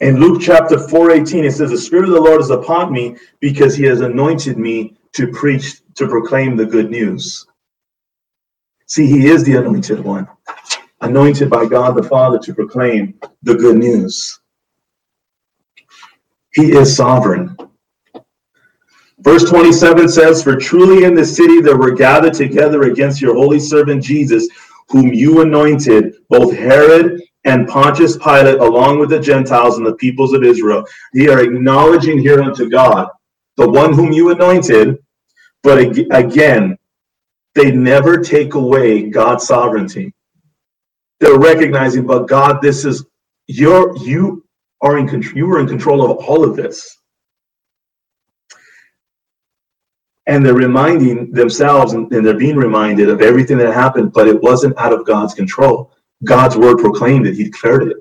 In Luke chapter 4:18, it says, The Spirit of the Lord is upon me because he has anointed me to preach, to proclaim the good news. See, he is the anointed one, anointed by God the Father to proclaim the good news. He is sovereign. Verse 27 says, For truly in the city there were gathered together against your holy servant Jesus, whom you anointed, both Herod and Pontius Pilate, along with the Gentiles and the peoples of Israel. They are acknowledging here unto God, the one whom you anointed, but again, they never take away God's sovereignty. They're recognizing, but God, this is your you are in control, you are in control of all of this. And they're reminding themselves and they're being reminded of everything that happened, but it wasn't out of God's control. God's word proclaimed it, he declared it.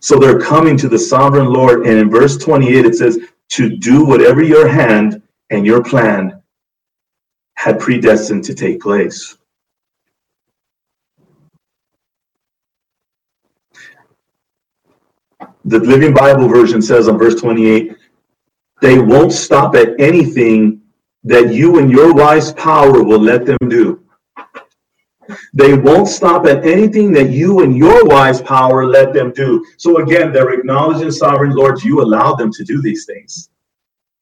So they're coming to the sovereign Lord, and in verse 28 it says, To do whatever your hand and your plan had predestined to take place. The Living Bible version says on verse 28 they won't stop at anything that you and your wise power will let them do. They won't stop at anything that you and your wise power let them do. So again, they're acknowledging sovereign Lord, you allowed them to do these things.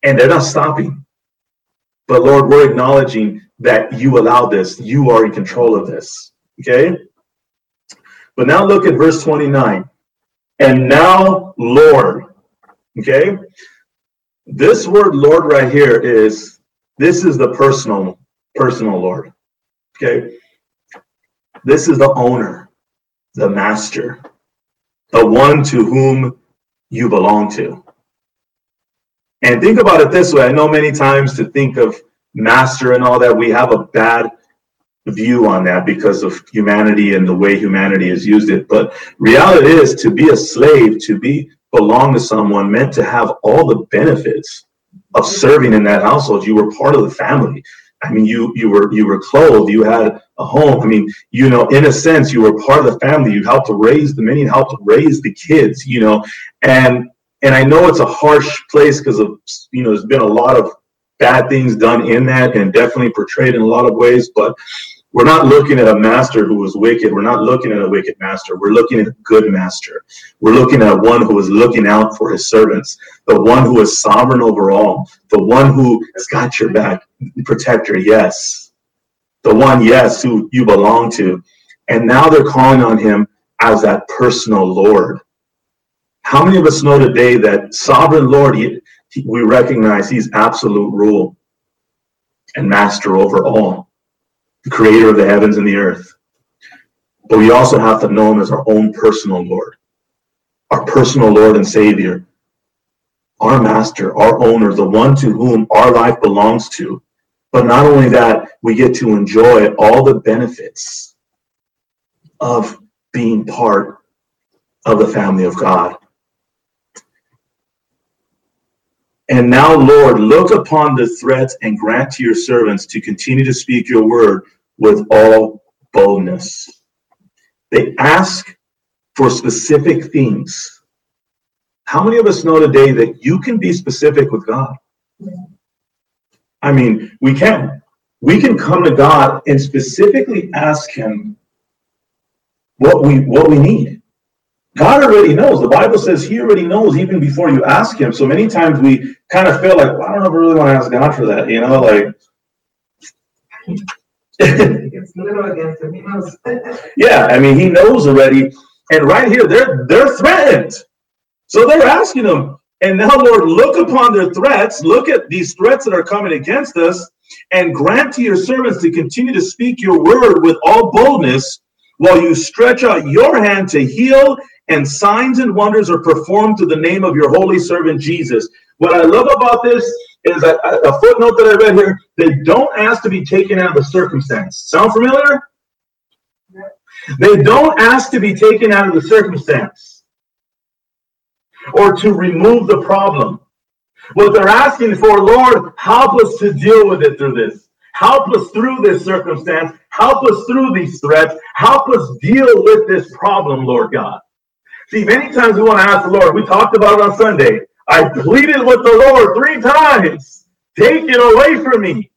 And they're not stopping. But Lord, we're acknowledging that you allowed this. You are in control of this. Okay? But now look at verse 29. And now, Lord. Okay? This word Lord right here is this is the personal, personal Lord. Okay? This is the owner, the master, the one to whom you belong to. And think about it this way. I know many times to think of master and all that, we have a bad view on that because of humanity and the way humanity has used it. But reality is to be a slave, to be belong to someone meant to have all the benefits of serving in that household. You were part of the family. I mean, you you were you were clothed, you had a home. I mean, you know, in a sense, you were part of the family. You helped to raise the men, you helped to raise the kids, you know. And and I know it's a harsh place because of you know, there's been a lot of bad things done in that and definitely portrayed in a lot of ways, but we're not looking at a master who was wicked. We're not looking at a wicked master. We're looking at a good master. We're looking at one who is looking out for his servants, the one who is sovereign over all, the one who has got your back, protector, yes. The one, yes, who you belong to. And now they're calling on him as that personal Lord. How many of us know today that sovereign Lord, he, he, we recognize he's absolute rule and master over all? the creator of the heavens and the earth. But we also have to know him as our own personal Lord, our personal Lord and Savior, our master, our owner, the one to whom our life belongs to. But not only that, we get to enjoy all the benefits of being part of the family of God. And now, Lord, look upon the threats and grant to your servants to continue to speak your word with all boldness. They ask for specific things. How many of us know today that you can be specific with God? I mean, we can. We can come to God and specifically ask Him what we what we need. God already knows. The Bible says He already knows even before you ask Him. So many times we kind of feel like, well, I don't know if I really want to ask God for that. You know, like it's little against him. He knows. yeah, I mean, he knows already. And right here, they're they're threatened. So they're asking him, and now, Lord, look upon their threats. Look at these threats that are coming against us, and grant to your servants to continue to speak your word with all boldness, while you stretch out your hand to heal, and signs and wonders are performed to the name of your holy servant Jesus. What I love about this is a, uh, a footnote that I read here. They don't ask to be taken out of the circumstance. Sound familiar? They don't ask to be taken out of the circumstance or to remove the problem. What they're asking for, Lord, help us to deal with it through this. Help us through this circumstance. Help us through these threats. Help us deal with this problem, Lord God. See, many times we want to ask the Lord. We talked about it on Sunday. I pleaded with the Lord three times. Take it away from me.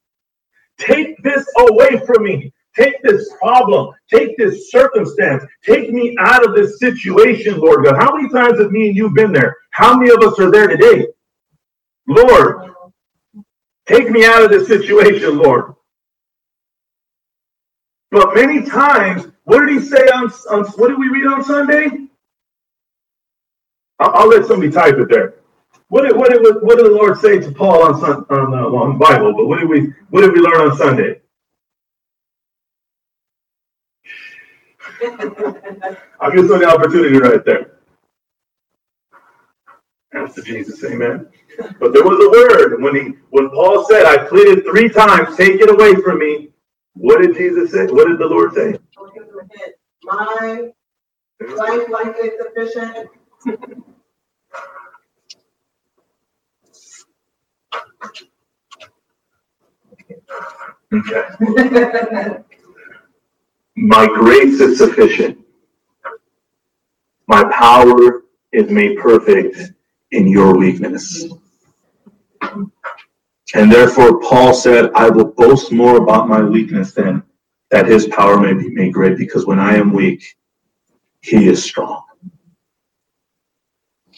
Take this away from me. Take this problem. Take this circumstance. Take me out of this situation, Lord God. How many times have me and you been there? How many of us are there today? Lord, take me out of this situation, Lord. But many times, what did he say on, on what did we read on Sunday? I'll, I'll let somebody type it there. What did, what did, what did the Lord say to Paul on, on, uh, on Bible? But what did we what did we learn on Sunday? I'll give some the opportunity right there. Answer Jesus, amen. But there was a word when he when Paul said, I pleaded three times, take it away from me. What did Jesus say? What did the Lord say? My life like is sufficient. Okay. My grace is sufficient. My power is made perfect in your weakness. And therefore, Paul said, I will boast more about my weakness than that his power may be made great, because when I am weak, he is strong.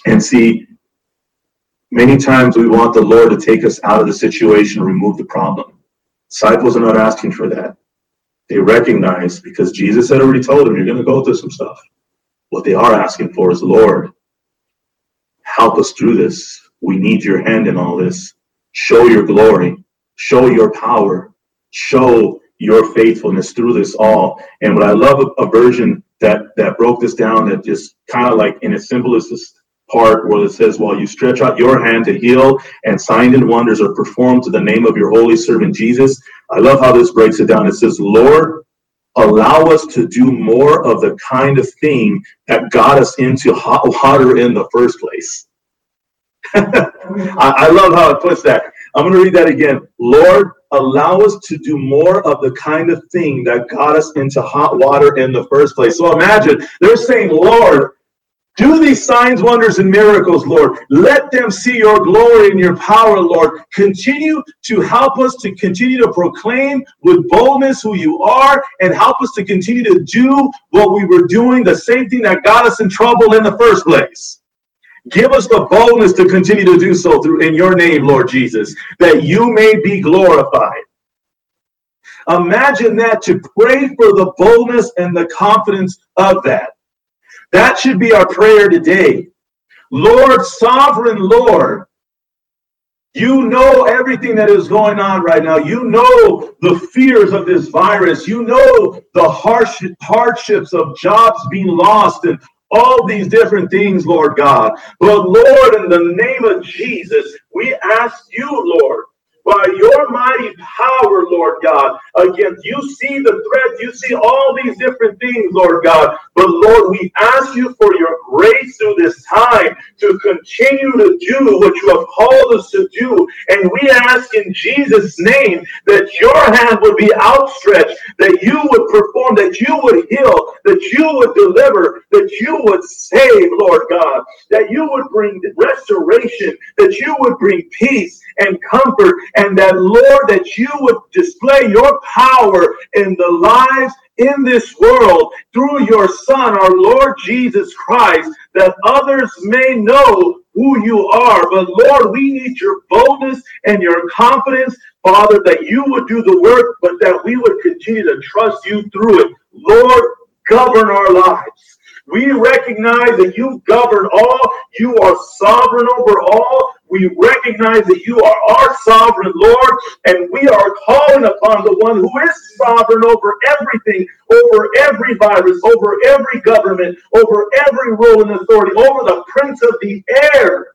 And see, many times we want the Lord to take us out of the situation, remove the problem. Disciples are not asking for that. They recognize because Jesus had already told them, You're going to go through some stuff. What they are asking for is, Lord, help us through this. We need your hand in all this. Show your glory, show your power, show your faithfulness through this all. And what I love a, a version that that broke this down that just kind of like in its simplest part where it says, While you stretch out your hand to heal, and signs and wonders are performed to the name of your holy servant Jesus. I love how this breaks it down. It says, Lord, allow us to do more of the kind of thing that got us into hot water in the first place. I, I love how it puts that. I'm going to read that again. Lord, allow us to do more of the kind of thing that got us into hot water in the first place. So imagine they're saying, Lord, do these signs, wonders, and miracles, Lord. Let them see your glory and your power, Lord. Continue to help us to continue to proclaim with boldness who you are and help us to continue to do what we were doing, the same thing that got us in trouble in the first place. Give us the boldness to continue to do so through in your name, Lord Jesus, that you may be glorified. Imagine that to pray for the boldness and the confidence of that. That should be our prayer today. Lord, sovereign Lord, you know everything that is going on right now. You know the fears of this virus. You know the harsh hardships of jobs being lost and all these different things, Lord God. But Lord, in the name of Jesus, we ask you, Lord, by your mighty power, Lord God. Again, you see the threats, you see all these different things, Lord God. But Lord, we ask you for your grace through this time to continue to do what you have called us to do. And we ask in Jesus' name that your hand would be outstretched, that you would perform, that you would heal, that you would deliver, that you would save, Lord God, that you would bring restoration, that you would bring peace and comfort, and that, Lord, that you would display your power in the lives in this world through your Son, our Lord Jesus Christ, that others may know who you are. But Lord, we need your boldness and your confidence, Father, that you would do the work, but that we would continue to trust you through it. Lord, govern our lives. We recognize that you govern all, you are sovereign over all, we recognize that you are our sovereign Lord, and we are calling upon the one who is sovereign over everything, over every virus, over every government, over every rule and authority, over the prince of the air.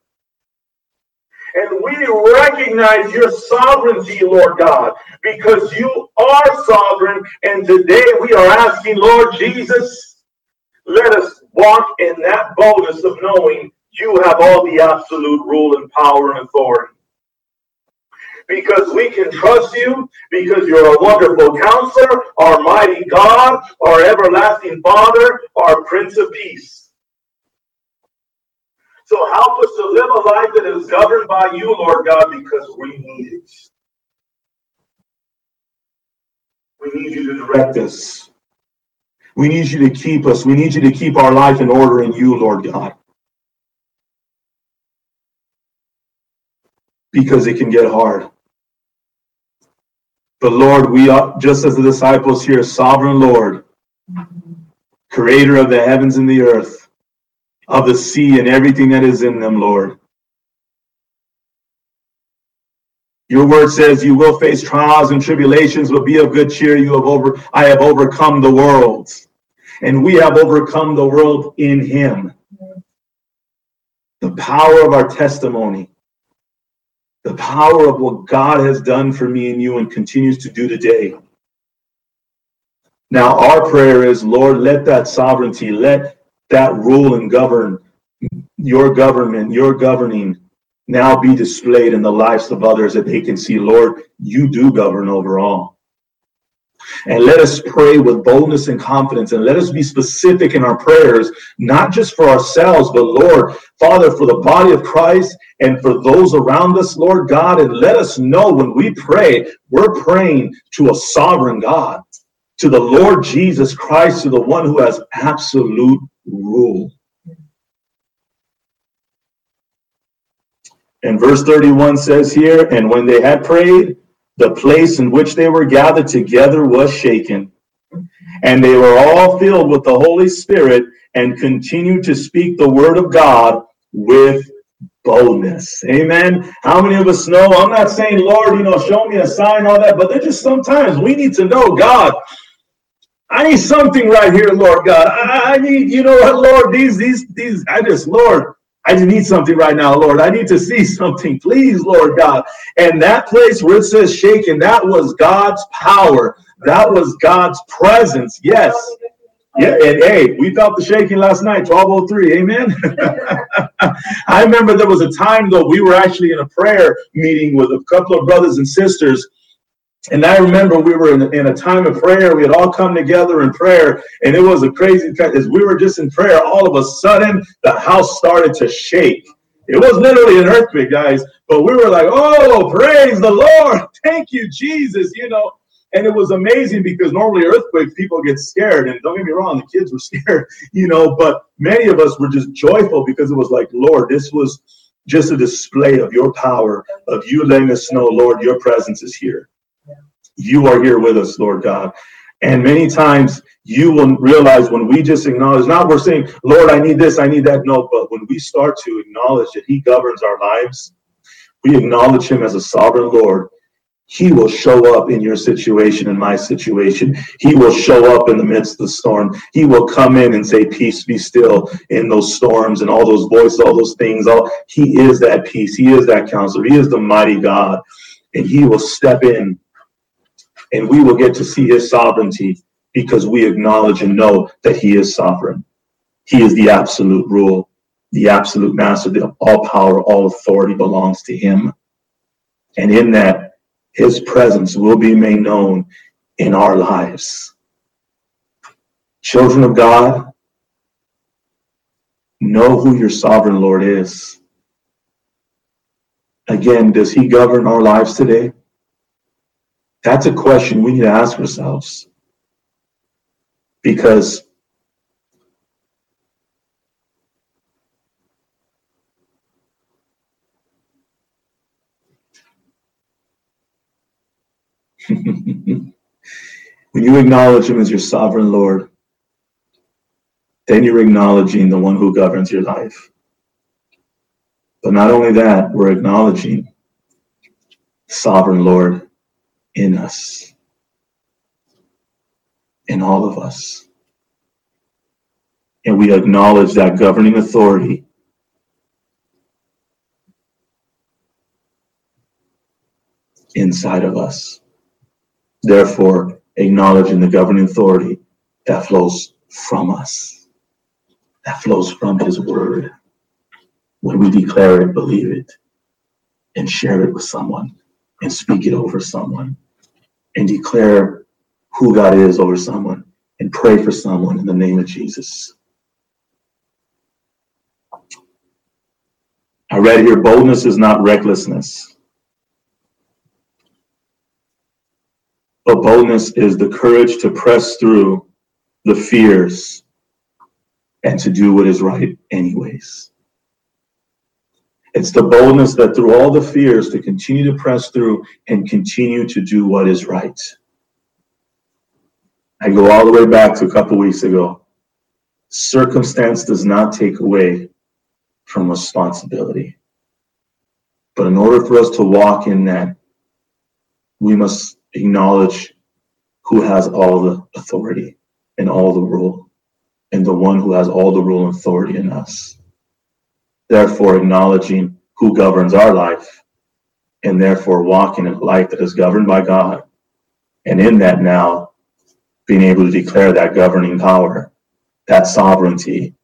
And we recognize your sovereignty, Lord God, because you are sovereign. And today we are asking, Lord Jesus, let us walk in that boldness of knowing you have all the absolute rule and power and authority. Because we can trust you, because you're a wonderful counselor, our mighty God, our everlasting Father, our Prince of Peace. So help us to live a life that is governed by you, Lord God, because we need it. We need you to direct us. We need you to keep us. We need you to keep our life in order in you, Lord God. because it can get hard. But Lord, we are just as the disciples here, sovereign Lord, creator of the heavens and the earth, of the sea and everything that is in them, Lord. Your word says you will face trials and tribulations, but be of good cheer. You have over I have overcome the world. And we have overcome the world in him. The power of our testimony the power of what God has done for me and you and continues to do today. Now, our prayer is, Lord, let that sovereignty, let that rule and govern your government, your governing now be displayed in the lives of others that they can see, Lord, you do govern over all. And let us pray with boldness and confidence. And let us be specific in our prayers, not just for ourselves, but Lord, Father, for the body of Christ and for those around us, Lord God. And let us know when we pray, we're praying to a sovereign God, to the Lord Jesus Christ, to the one who has absolute rule. And verse 31 says here, and when they had prayed, the place in which they were gathered together was shaken. And they were all filled with the Holy Spirit and continued to speak the word of God with boldness. Amen. How many of us know? I'm not saying, Lord, you know, show me a sign, all that, but there's just sometimes we need to know, God, I need something right here, Lord God. I, I need, you know what, Lord, these, these, these, I just, Lord, I just need something right now, Lord. I need to see something, please, Lord God. And that place where it says shaken, that was God's power. That was God's presence. Yes. Yeah, and hey, we felt the shaking last night, 1203. Amen. I remember there was a time though we were actually in a prayer meeting with a couple of brothers and sisters and I remember we were in, in a time of prayer. We had all come together in prayer, and it was a crazy. As we were just in prayer, all of a sudden the house started to shake. It was literally an earthquake, guys. But we were like, "Oh, praise the Lord! Thank you, Jesus!" You know. And it was amazing because normally earthquakes, people get scared. And don't get me wrong, the kids were scared, you know, but many of us were just joyful because it was like, Lord, this was just a display of your power, of you letting us know, Lord, your presence is here. You are here with us, Lord God. And many times you will realize when we just acknowledge, not we're saying, Lord, I need this, I need that. No, but when we start to acknowledge that He governs our lives, we acknowledge Him as a sovereign Lord. He will show up in your situation, in my situation. He will show up in the midst of the storm. He will come in and say, Peace be still in those storms and all those voices, all those things. All He is that peace. He is that counselor. He is the mighty God. And He will step in and we will get to see his sovereignty because we acknowledge and know that he is sovereign. He is the absolute rule, the absolute master, the all power, all authority belongs to him. And in that, his presence will be made known in our lives. Children of God, know who your sovereign Lord is. Again, does he govern our lives today? That's a question we need to ask ourselves. Because when you acknowledge Him as your sovereign Lord, then you're acknowledging the one who governs your life. But not only that, we're acknowledging sovereign Lord in us, in all of us. And we acknowledge that governing authority inside of us. Therefore, acknowledging the governing authority that flows from us, that flows from His Word. When we declare it, believe it, and share it with someone, and speak it over someone and declare who God is over someone and pray for someone in the name of Jesus. I read here boldness is not recklessness, but boldness is the courage to press through the fears and to do what is right, anyways. It's the boldness that through all the fears to continue to press through and continue to do what is right. I go all the way back to a couple weeks ago. Circumstance does not take away from responsibility. But in order for us to walk in that, we must acknowledge who has all the authority and all the rule, and the one who has all the rule and authority in us therefore acknowledging who governs our life, and therefore walking in a life that is governed by God. And in that now, being able to declare that governing power, that sovereignty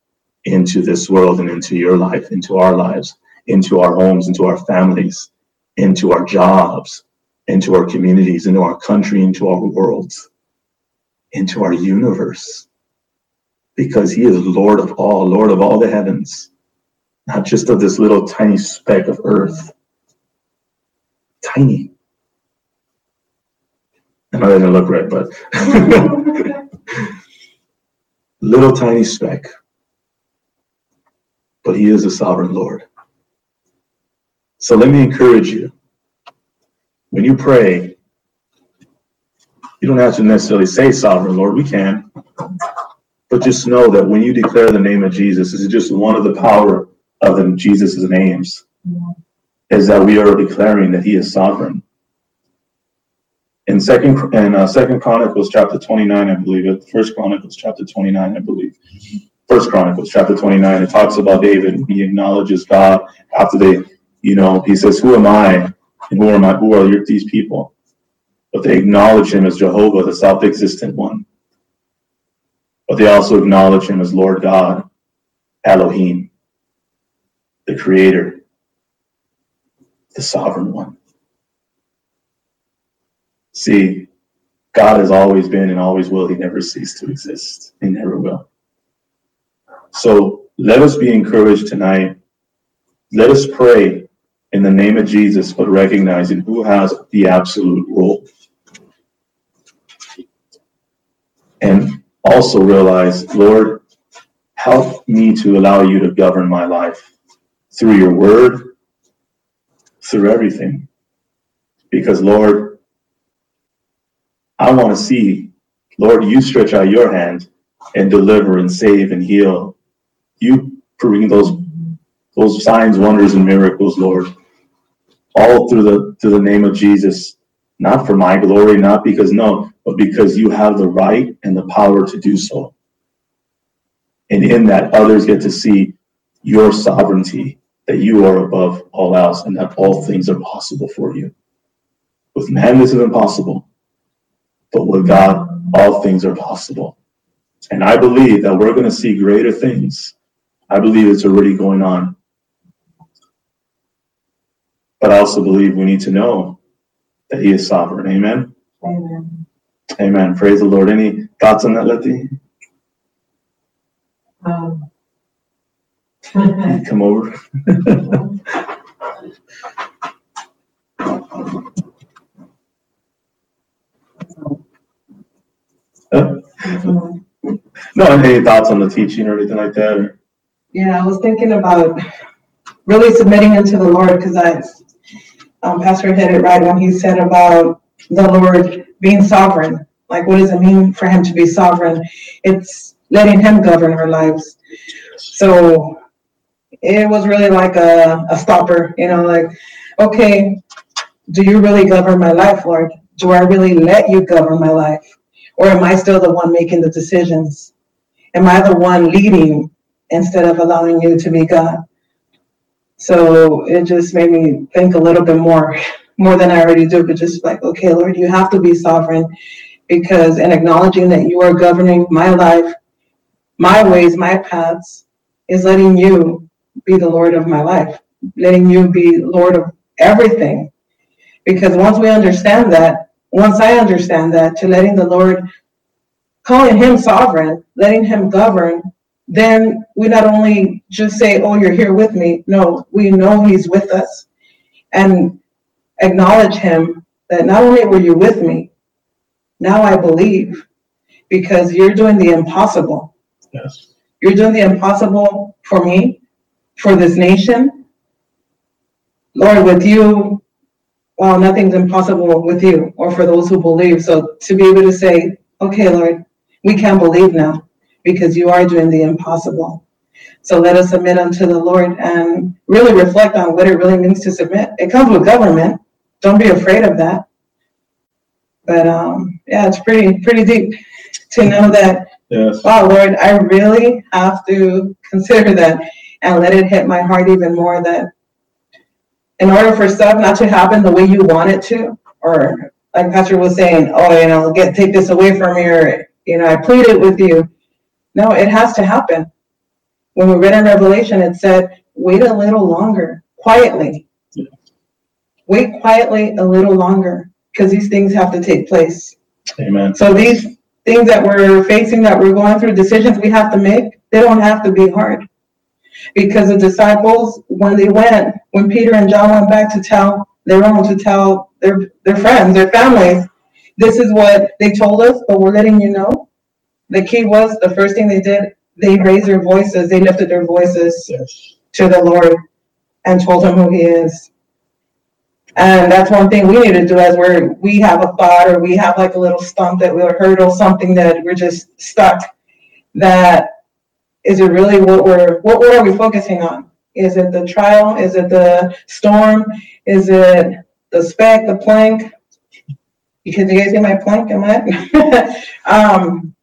into this world and into your life, into our lives, into our homes, into our families, into our jobs, into our communities, into our country, into our worlds. into our universe because he is Lord of all, Lord of all the heavens, not just of this little tiny speck of earth. Tiny. I know that didn't look right, but little tiny speck. But he is a sovereign Lord. So let me encourage you. When you pray, you don't have to necessarily say sovereign Lord, we can. But just know that when you declare the name of Jesus, this is just one of the power of the Jesus' names, is that we are declaring that he is sovereign. In second in uh, Second Chronicles chapter 29, I believe it, First Chronicles chapter 29, I believe. First Chronicles chapter 29, it talks about David. He acknowledges God after they, you know, he says, Who am I? And who are my who are your, these people? But they acknowledge him as Jehovah, the self-existent one. But they also acknowledge him as Lord God, Elohim, the creator, the sovereign one. See, God has always been and always will. He never ceased to exist. He never will. So let us be encouraged tonight. Let us pray in the name of Jesus, but recognizing who has the absolute rule. And also realize, Lord, help me to allow you to govern my life through your word, through everything. Because, Lord, I want to see, Lord, you stretch out your hand and deliver and save and heal. You bring those those signs, wonders, and miracles, Lord, all through the through the name of Jesus, not for my glory, not because no, but because you have the right and the power to do so. And in that, others get to see your sovereignty, that you are above all else, and that all things are possible for you. With man, this is impossible, but with God, all things are possible. And I believe that we're going to see greater things. I believe it's already going on. But I also believe we need to know that He is sovereign. Amen. Amen. Amen. Praise the Lord. Any thoughts on that, Letty? Um, Come over. Huh? No, any thoughts on the teaching or anything like that? Or? Yeah, I was thinking about really submitting unto the Lord because I, um, Pastor hit it right when he said about the Lord being sovereign. Like, what does it mean for him to be sovereign? It's letting him govern our lives. So it was really like a, a stopper, you know, like, okay, do you really govern my life, Lord? Do I really let you govern my life? Or am I still the one making the decisions? Am I the one leading instead of allowing you to be God? So it just made me think a little bit more, more than I already do, but just like, okay, Lord, you have to be sovereign because in acknowledging that you are governing my life, my ways, my paths, is letting you be the Lord of my life, letting you be Lord of everything. Because once we understand that, once I understand that, to letting the Lord, calling him sovereign, letting him govern, then we not only just say, Oh, you're here with me. No, we know he's with us and acknowledge him that not only were you with me, now I believe because you're doing the impossible. Yes. You're doing the impossible for me, for this nation. Lord, with you, well, nothing's impossible with you or for those who believe. So to be able to say, okay, Lord, we can believe now because you are doing the impossible. So let us submit unto the Lord and really reflect on what it really means to submit. It comes with government. Don't be afraid of that. But um, yeah, it's pretty pretty deep to know that Yes. wow, Lord, I really have to consider that and let it hit my heart even more that in order for stuff not to happen the way you want it to, or like Pastor was saying, oh, you know, get take this away from me, or you know, I pleaded with you. No, it has to happen. When we read in Revelation, it said, wait a little longer, quietly. Wait quietly a little longer, because these things have to take place. Amen. So these things that we're facing, that we're going through, decisions we have to make, they don't have to be hard. Because the disciples, when they went, when Peter and John went back to tell their own, to tell their, their friends, their families, this is what they told us, but we're letting you know. The key was the first thing they did, they raised their voices, they lifted their voices Yes. to the Lord and told him who he is. And that's one thing we need to do as we're, we have a thought or we have like a little stump that we're hurdle, something that we're just stuck. That is it really what we're, what, what are we focusing on? Is it the trial? Is it the storm? Is it the speck, the plank? Because you guys get my plank, am I? um,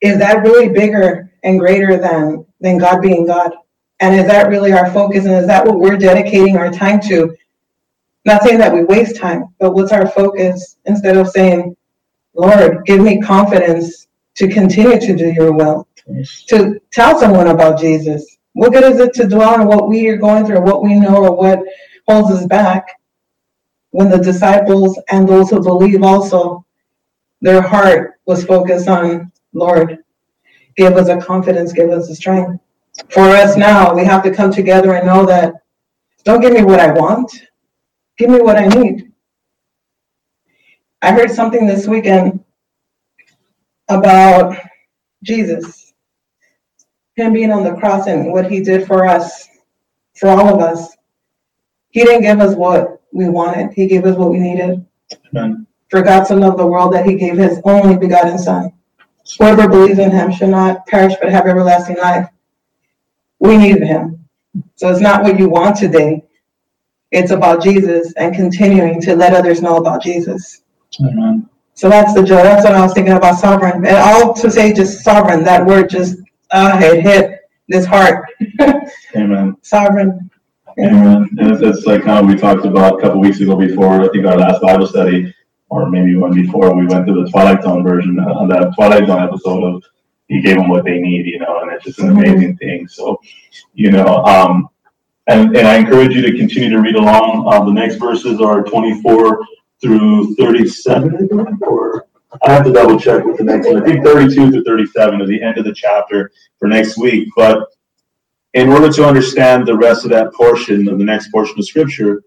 is that really bigger and greater than, than God being God? And is that really our focus? And is that what we're dedicating our time to? Not saying that we waste time, but what's our focus instead of saying, Lord, give me confidence to continue to do your will, to tell someone about Jesus. What good is it to dwell on what we are going through, what we know, or what holds us back when the disciples and those who believe also, their heart was focused on, Lord, give us a confidence, give us a strength for us now, we have to come together and know that don't give me what I want, give me what I need. I heard something this weekend about Jesus, him being on the cross and what he did for us, for all of us. He didn't give us what we wanted, he gave us what we needed. Amen. For God to love the world that he gave his only begotten Son. Whoever believes in him shall not perish but have everlasting life we need him. So it's not what you want today. It's about Jesus and continuing to let others know about Jesus. Amen. So that's the joy. That's what I was thinking about sovereign. And all to say just sovereign, that word just uh it hit this heart. Amen. sovereign. Amen. And it's, it's like how we talked about a couple weeks ago before, I think our last Bible study, or maybe one before, we went through the Twilight Zone version, uh, on that Twilight Zone episode of he gave them what they need, you know, and it's just an amazing thing. So, you know, um, and, and I encourage you to continue to read along. Uh, the next verses are 24 through 37, or I have to double check with the next one. I think 32 through 37 is the end of the chapter for next week. But in order to understand the rest of that portion of the next portion of scripture,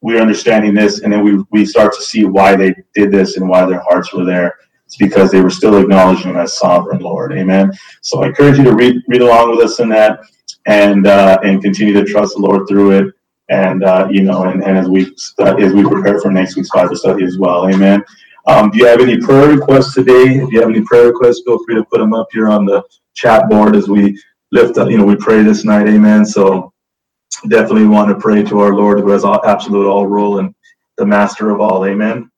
we're understanding this, and then we, we start to see why they did this and why their hearts were there. It's because they were still acknowledging him as sovereign Lord. Amen. So I encourage you to read read along with us in that and uh, and continue to trust the Lord through it. And uh, you know, and, and as we uh, as we prepare for next week's Bible study as well. Amen. Um, do you have any prayer requests today? If you have any prayer requests, feel free to put them up here on the chat board as we lift up. You know, we pray this night. Amen. So definitely want to pray to our Lord who has all, absolute all rule and the master of all. Amen.